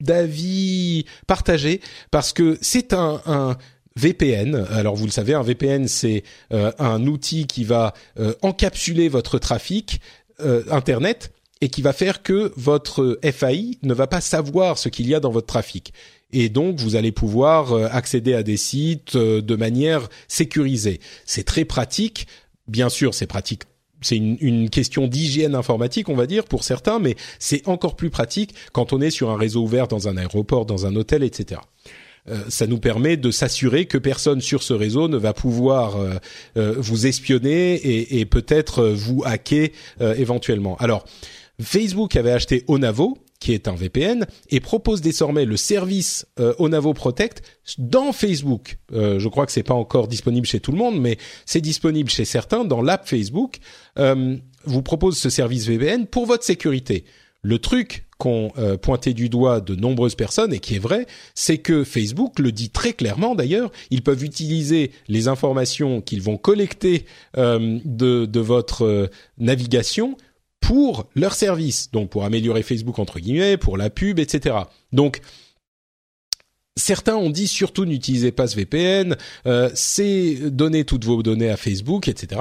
d'avis partagé parce que c'est un, un VPN. Alors vous le savez, un VPN c'est euh, un outil qui va euh, encapsuler votre trafic euh, internet et qui va faire que votre FAI ne va pas savoir ce qu'il y a dans votre trafic. Et donc vous allez pouvoir accéder à des sites de manière sécurisée. C'est très pratique. Bien sûr, c'est pratique c'est une, une, question d'hygiène informatique, on va dire, pour certains, mais c'est encore plus pratique quand on est sur un réseau ouvert dans un aéroport, dans un hôtel, etc. Euh, ça nous permet de s'assurer que personne sur ce réseau ne va pouvoir euh, euh, vous espionner et, et peut-être vous hacker éventuellement. Alors, Facebook avait acheté Onavo, qui est un VPN, et propose désormais le service euh, Onavo Protect dans Facebook. Euh, je crois que c'est pas encore disponible chez tout le monde, mais c'est disponible chez certains dans l'app Facebook. Euh, vous propose ce service VPN pour votre sécurité. Le truc qu'ont euh, pointé du doigt de nombreuses personnes et qui est vrai, c'est que Facebook le dit très clairement d'ailleurs, ils peuvent utiliser les informations qu'ils vont collecter euh, de, de votre navigation pour leur service, donc pour améliorer Facebook entre guillemets, pour la pub, etc. Donc Certains ont dit surtout n'utilisez pas ce VPN, euh, c'est donner toutes vos données à Facebook, etc.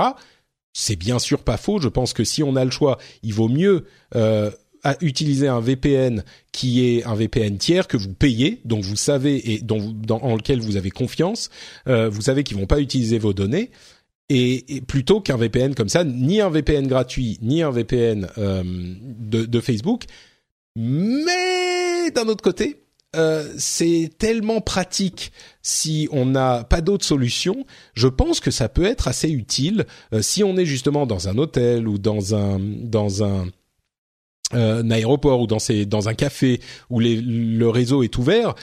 C'est bien sûr pas faux. Je pense que si on a le choix, il vaut mieux euh, utiliser un VPN qui est un VPN tiers que vous payez, dont vous savez et dont, dans, en lequel vous avez confiance. Euh, vous savez qu'ils vont pas utiliser vos données. Et, plutôt qu'un VPN comme ça, ni un VPN gratuit, ni un VPN euh, de, de Facebook. Mais d'un autre côté, euh, c'est tellement pratique si on n'a pas d'autre solution. Je pense que ça peut être assez utile euh, si on est justement dans un hôtel ou dans un dans un, euh, un aéroport ou dans, ces, dans un café où le réseau est ouvert.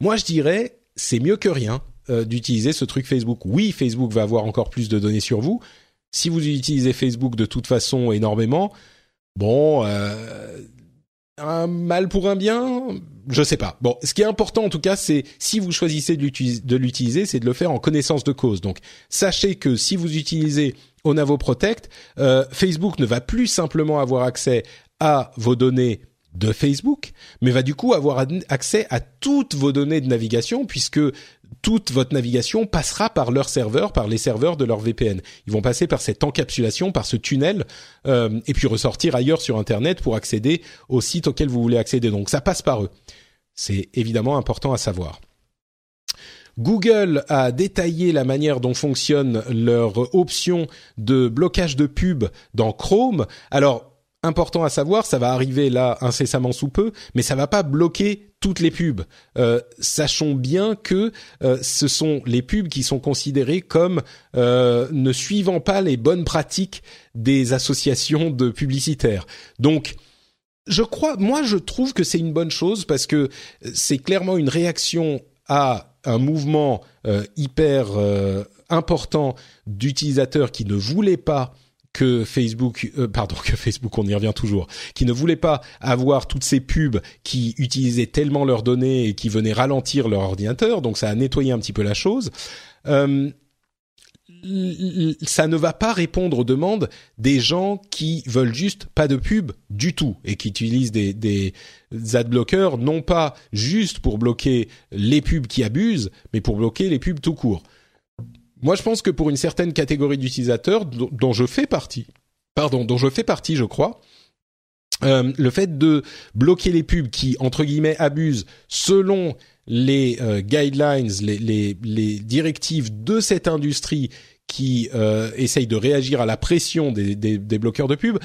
Moi, je dirais c'est mieux que rien d'utiliser ce truc Facebook. Oui, Facebook va avoir encore plus de données sur vous. Si vous utilisez Facebook de toute façon énormément, bon, un mal pour un bien, je sais pas. Bon, ce qui est important en tout cas, c'est si vous choisissez de l'utiliser, c'est de le faire en connaissance de cause. Donc, sachez que si vous utilisez Onavo Protect, euh, Facebook ne va plus simplement avoir accès à vos données de Facebook, mais va du coup avoir accès à toutes vos données de navigation puisque toute votre navigation passera par leur serveur, par les serveurs de leur VPN. Ils vont passer par cette encapsulation, par ce tunnel, euh, et puis ressortir ailleurs sur Internet pour accéder au site auquel vous voulez accéder. Donc ça passe par eux. C'est évidemment important à savoir. Google a détaillé la manière dont fonctionne leur option de blocage de pub dans Chrome. Alors, important à savoir, ça va arriver là incessamment sous peu, mais ça va pas bloquer toutes les pubs. Euh, sachons bien que euh, ce sont les pubs qui sont considérées comme euh, ne suivant pas les bonnes pratiques des associations de publicitaires. Donc je crois, moi je trouve que c'est une bonne chose parce que c'est clairement une réaction à un mouvement hyper important d'utilisateurs qui ne voulaient pas que Facebook, euh, pardon, [laughs] que Facebook, on y revient toujours, qui ne voulait pas avoir toutes ces pubs qui utilisaient tellement leurs données et qui venaient ralentir leur ordinateur. Donc ça a nettoyé un petit peu la chose. Euh, ça ne va pas répondre aux demandes des gens qui veulent juste pas de pub du tout et qui utilisent des, des adblockers non pas juste pour bloquer les pubs qui abusent, mais pour bloquer les pubs tout court. Moi, je pense que pour une certaine catégorie d'utilisateurs dont je fais partie, pardon, dont je fais partie, je crois, euh, le fait de bloquer les pubs qui entre guillemets abusent selon les euh, guidelines, les, directives de cette industrie qui euh, essaye de réagir à la pression des bloqueurs de pubs,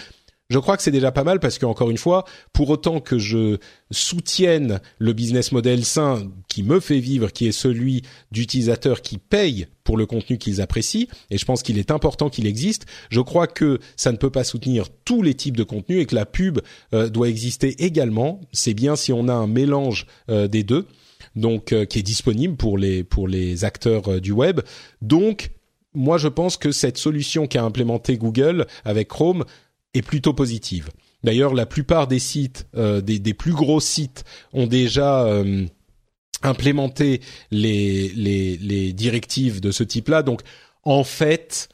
je crois que c'est déjà pas mal parce que encore une fois, pour autant que je soutienne le business model sain qui me fait vivre, qui est celui d'utilisateurs qui payent pour le contenu qu'ils apprécient, et je pense qu'il est important qu'il existe, je crois que ça ne peut pas soutenir tous les types de contenus et que la pub euh, doit exister également. C'est bien si on a un mélange euh, des deux, donc euh, qui est disponible pour les pour les acteurs du web. Donc moi, je pense que cette solution qu'a implémentée Google avec Chrome est plutôt positive. D'ailleurs, la plupart des sites, euh, des, des, plus gros sites, ont déjà euh, implémenté les, les, les, directives de ce type-là. Donc, en fait,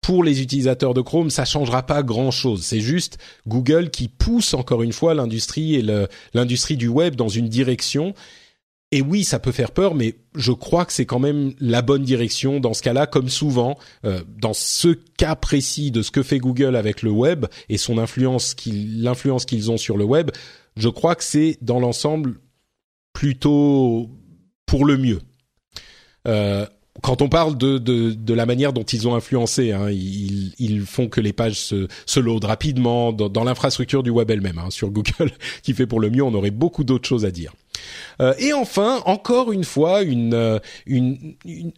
pour les utilisateurs de Chrome, ça changera pas grand-chose. C'est juste Google qui pousse encore une fois l'industrie et l'industrie du web dans une direction et oui, ça peut faire peur, mais je crois que c'est quand même la bonne direction dans ce cas-là, comme souvent, euh, dans ce cas précis de ce que fait Google avec le web et son influence, l'influence qu'ils ont sur le web, je crois que c'est dans l'ensemble plutôt pour le mieux. Euh, quand on parle de, de, de, la manière dont ils ont influencé, hein, ils, ils, font que les pages se, se loadent rapidement dans, dans l'infrastructure du web elle-même. Hein, sur Google, [laughs] qui fait pour le mieux, on aurait beaucoup d'autres choses à dire. Euh, et enfin, encore une fois, euh,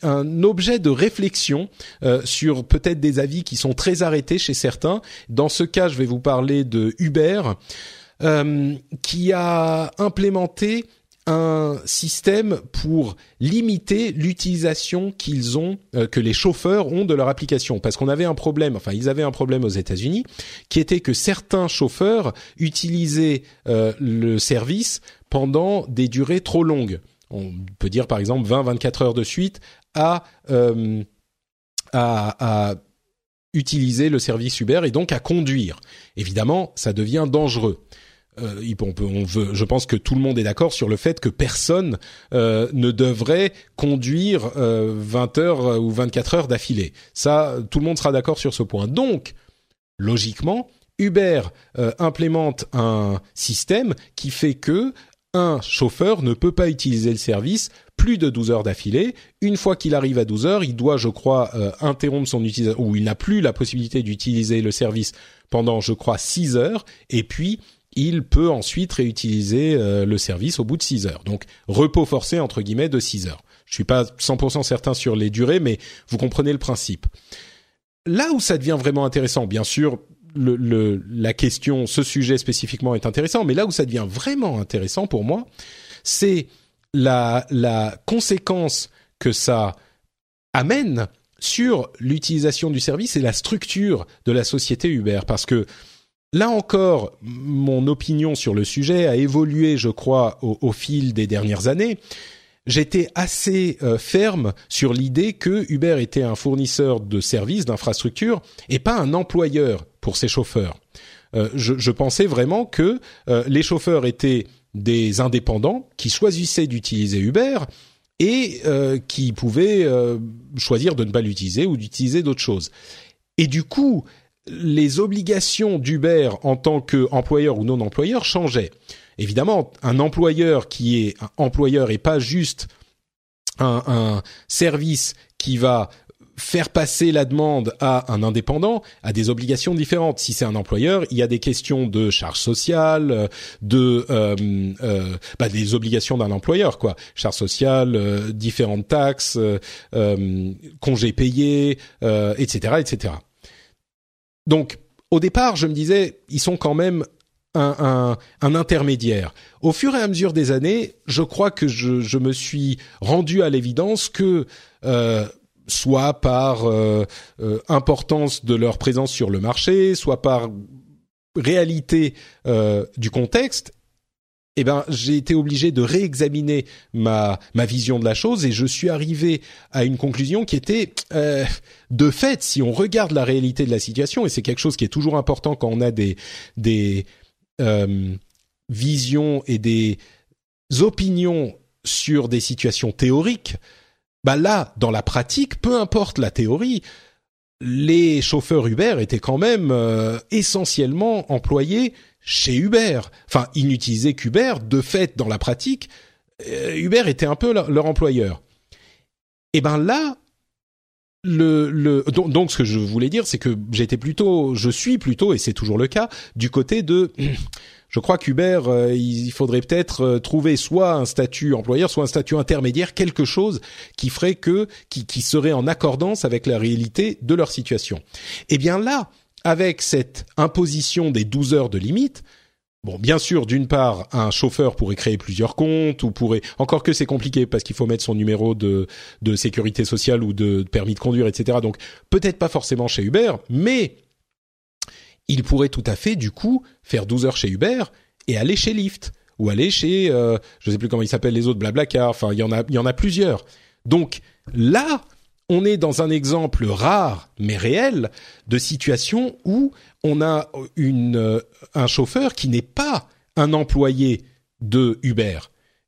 un objet de réflexion euh, sur peut-être des avis qui sont très arrêtés chez certains. Dans ce cas, je vais vous parler de Uber, qui a implémenté un système pour limiter l'utilisation qu'ils ont, que les chauffeurs ont de leur application. Parce qu'on avait un problème, enfin ils avaient un problème aux États-Unis, qui était que certains chauffeurs utilisaient le service pendant des durées trop longues. On peut dire par exemple 20-24 heures de suite à, euh, à, à utiliser le service Uber et donc à conduire. Évidemment, ça devient dangereux. Euh, je pense que tout le monde est d'accord sur le fait que personne euh, ne devrait conduire euh, 20 heures ou 24 heures d'affilée. Ça, tout le monde sera d'accord sur ce point. Donc, logiquement, Uber implémente un système qui fait que un chauffeur ne peut pas utiliser le service plus de 12 heures d'affilée. Une fois qu'il arrive à 12 heures, il doit, je crois, euh, interrompre son utilisation, ou il n'a plus la possibilité d'utiliser le service pendant, je crois, 6 heures, et puis il peut ensuite réutiliser euh, le service au bout de 6 heures. Donc, repos forcé, entre guillemets, de 6 heures. Je suis pas 100% certain sur les durées, mais vous comprenez le principe. Là où ça devient vraiment intéressant, bien sûr, le, la question, ce sujet spécifiquement est intéressant, mais là où ça devient vraiment intéressant pour moi, c'est la, la conséquence que ça amène sur l'utilisation du service et la structure de la société Uber. Parce que là encore, mon opinion sur le sujet a évolué, je crois, au, au fil des dernières années j'étais assez euh, ferme sur l'idée que Uber était un fournisseur de services, d'infrastructures, et pas un employeur pour ses chauffeurs. Euh, je, pensais vraiment que euh, les chauffeurs étaient des indépendants qui choisissaient d'utiliser Uber et qui pouvaient choisir de ne pas l'utiliser ou d'utiliser d'autres choses. Et du coup, les obligations d'Uber en tant qu'employeur ou non employeur changeaient évidemment, un employeur qui est un employeur et pas juste un, un service qui va faire passer la demande à un indépendant a des obligations différentes. Si c'est un employeur, il y a des questions de charges sociales, de euh, euh, bah, des obligations d'un employeur, quoi. Charges sociales, euh, différentes taxes, euh, congés payés, etc., etc. Donc, au départ, je me disais, ils sont quand même un, un, intermédiaire. Au fur et à mesure des années, je crois que je, je me suis rendu à l'évidence que euh, soit par euh, euh, importance de leur présence sur le marché, soit par réalité du contexte, eh ben j'ai été obligé de réexaminer ma ma vision de la chose et je suis arrivé à une conclusion qui était de fait si on regarde la réalité de la situation et c'est quelque chose qui est toujours important quand on a des des euh, visions et des opinions sur des situations théoriques, bah là, dans la pratique, peu importe la théorie, les chauffeurs Uber étaient quand même euh, essentiellement employés chez Uber. Enfin, ils n'utilisaient qu'Uber. De fait, dans la pratique, euh, Uber était un peu leur, employeur. Et ben là, le, le donc, ce que je voulais dire, c'est que j'étais plutôt, je suis plutôt, et c'est toujours le cas, du côté de, [clears throat] je crois qu'Uber, euh, il faudrait peut-être euh, trouver soit un statut employeur, soit un statut intermédiaire, quelque chose qui ferait que, qui, serait en accordance avec la réalité de leur situation. Eh bien là, avec cette imposition des 12 heures de limite, Bon, bien sûr, d'une part, un chauffeur pourrait créer plusieurs comptes ou pourrait, encore que c'est compliqué parce qu'il faut mettre son numéro de, de sécurité sociale ou de permis de conduire, etc. Donc, peut-être pas forcément chez Uber, mais il pourrait tout à fait, du coup, faire 12 heures chez Uber et aller chez Lyft ou aller chez, euh, je sais plus comment ils s'appellent les autres, Blablacar. Enfin, il y en a, il y en a plusieurs. Donc là, on est dans un exemple rare mais réel de situation où on a euh, un chauffeur qui n'est pas un employé de Uber,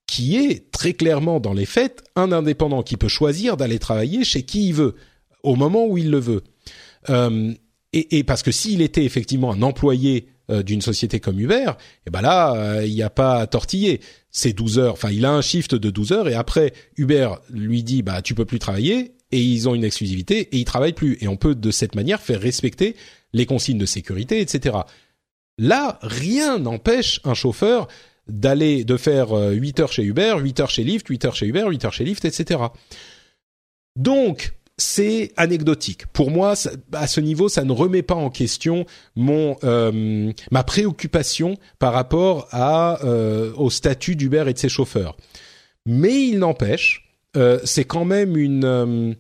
qui est très clairement dans les faits un indépendant qui peut choisir d'aller travailler chez qui il veut, au moment où il le veut. Euh, et, parce que s'il était effectivement un employé euh, d'une société comme Uber, et eh ben là, il n'y a pas à tortiller. C'est 12 heures. Enfin, il a un shift de 12 heures et après, Uber lui dit, bah, tu peux plus travailler et ils ont une exclusivité et ils travaillent plus. Et on peut de cette manière faire respecter les consignes de sécurité, etc. Là, rien n'empêche un chauffeur d'aller, de faire 8 euh, heures chez Uber, 8 heures chez Lyft, 8 heures chez Uber, 8 heures chez Lyft, etc. Donc, c'est anecdotique. Pour moi, à ce niveau, ça ne remet pas en question mon euh, ma préoccupation par rapport à euh, au statut d'Uber et de ses chauffeurs. Mais il n'empêche, euh, c'est quand même une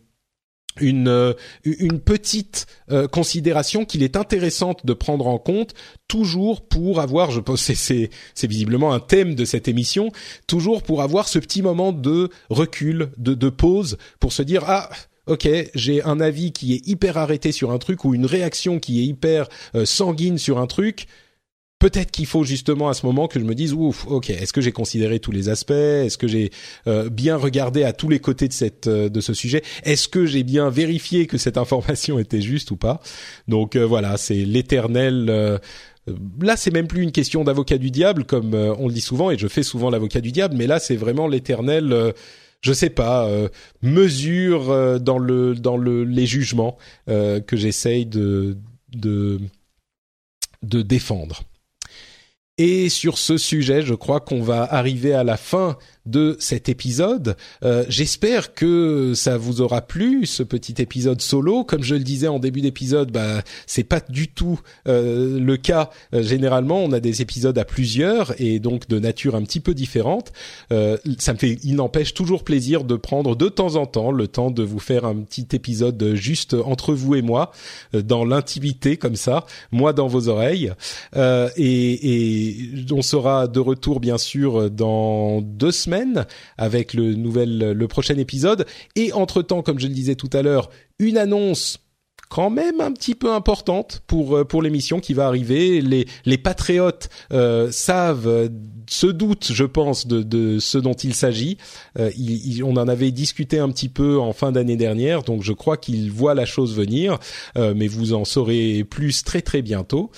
une une petite considération qu'il est intéressante de prendre en compte toujours pour avoir je pense [laughs] c'est c'est c'est visiblement un thème de cette émission toujours pour avoir ce petit moment de recul de de pause pour se dire ah ok, j'ai un avis qui est hyper arrêté sur un truc ou une réaction qui est hyper euh, sanguine sur un truc, peut-être qu'il faut justement à ce moment que je me dise ouf, ok, est-ce que j'ai considéré tous les aspects, est-ce que j'ai euh, bien regardé à tous les côtés de cette euh, de ce sujet, est-ce que j'ai bien vérifié que cette information [laughs] était juste ou pas? Donc voilà, c'est l'éternel Là, c'est même plus une question d'avocat du diable, comme on le dit souvent, et je fais souvent l'avocat du diable, mais là, c'est vraiment l'éternel je sais pas, euh, mesure euh, dans le dans le les jugements euh, que j'essaye de de de défendre. Et sur ce sujet, je crois qu'on va arriver à la fin de cet épisode. Euh, j'espère que ça vous aura plu ce petit épisode solo. Comme je le disais en début d'épisode, bah c'est pas du tout euh, le cas. Euh, généralement, on a des épisodes à plusieurs et donc de nature un petit peu différente. ça me fait, il n'empêche toujours plaisir de prendre de temps en temps le temps de vous faire un petit épisode juste entre vous et moi, dans l'intimité comme ça, moi dans vos oreilles. et, et on sera de retour bien sûr dans deux semaines avec le nouvel, le prochain épisode. Et entre temps, comme je le disais tout à l'heure, une annonce quand même un petit peu importante pour euh, pour l'émission qui va arriver. Les les patriotes euh, savent, se doutent, je pense, de, de ce dont il s'agit. Euh, on en avait discuté un petit peu en fin d'année dernière, donc je crois qu'ils voient la chose venir. mais vous en saurez plus très très bientôt.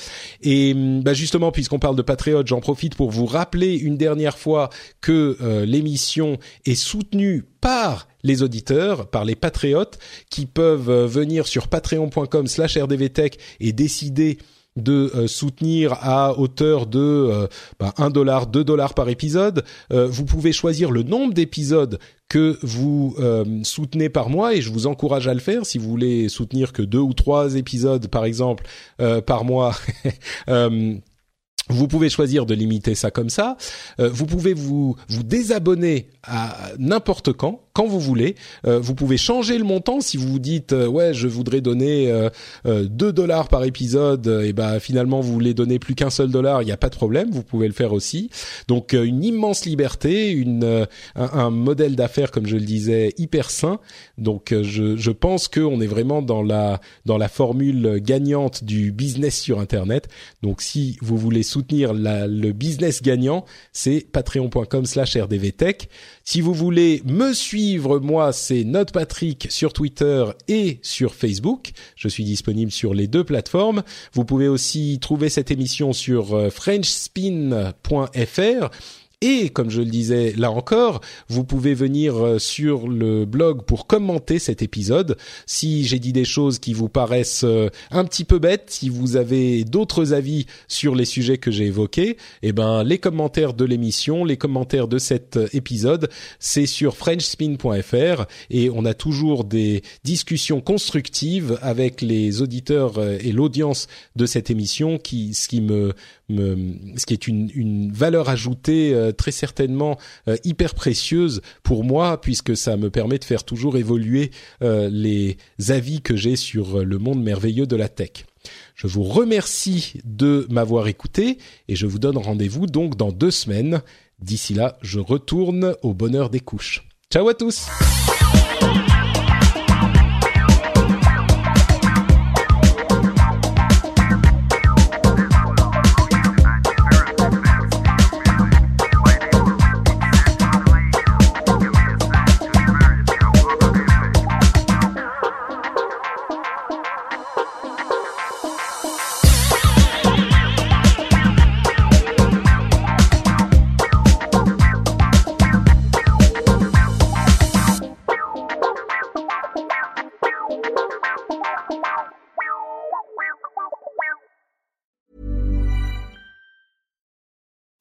Et bah justement, puisqu'on parle de patriotes, j'en profite pour vous rappeler une dernière fois que l'émission est soutenue par les auditeurs, par les patriotes, qui peuvent euh, venir sur patreon.com slash rdvtech et décider de euh, soutenir à hauteur de euh, bah, 1 dollar, 2 dollars par épisode. vous pouvez choisir le nombre d'épisodes que vous soutenez par mois et je vous encourage à le faire si vous voulez soutenir que deux ou trois épisodes par exemple par mois. [laughs] Vous pouvez choisir de limiter ça comme ça. vous pouvez vous vous désabonner à n'importe quand quand vous voulez. Euh, vous pouvez changer le montant si vous vous dites euh, ouais je voudrais donner euh, 2 dollars par épisode et ben finalement vous voulez donner plus qu'un seul dollar, il n'y a pas de problème, vous pouvez le faire aussi. Donc une immense liberté, une un, modèle d'affaires comme je le disais hyper sain. Donc je je pense qu'on est vraiment dans la dans la formule gagnante du business sur internet. Donc si vous voulez soutenir la, le business gagnant, c'est patreon.com/rdvtech. Si vous voulez me suivre, moi, c'est NotePatrick sur Twitter et sur Facebook. Je suis disponible sur les deux plateformes. Vous pouvez aussi trouver cette émission sur euh, frenchspin.fr et comme je le disais là encore, vous pouvez venir euh, sur le blog pour commenter cet épisode. Si j'ai dit des choses qui vous paraissent euh, un petit peu bêtes, si vous avez d'autres avis sur les sujets que j'ai évoqués, eh ben les commentaires de l'émission, les commentaires de cet euh, épisode, c'est sur frenchspin.fr et on a toujours des discussions constructives avec les auditeurs et l'audience de cette émission qui ce qui me ce qui est une, une valeur ajoutée euh, très certainement euh, hyper précieuse pour moi puisque ça me permet de faire toujours évoluer euh, les avis que j'ai sur le monde merveilleux de la tech. Je vous remercie de m'avoir écouté et je vous donne rendez-vous donc dans deux semaines. D'ici là, je retourne au bonheur des couches. Ciao à tous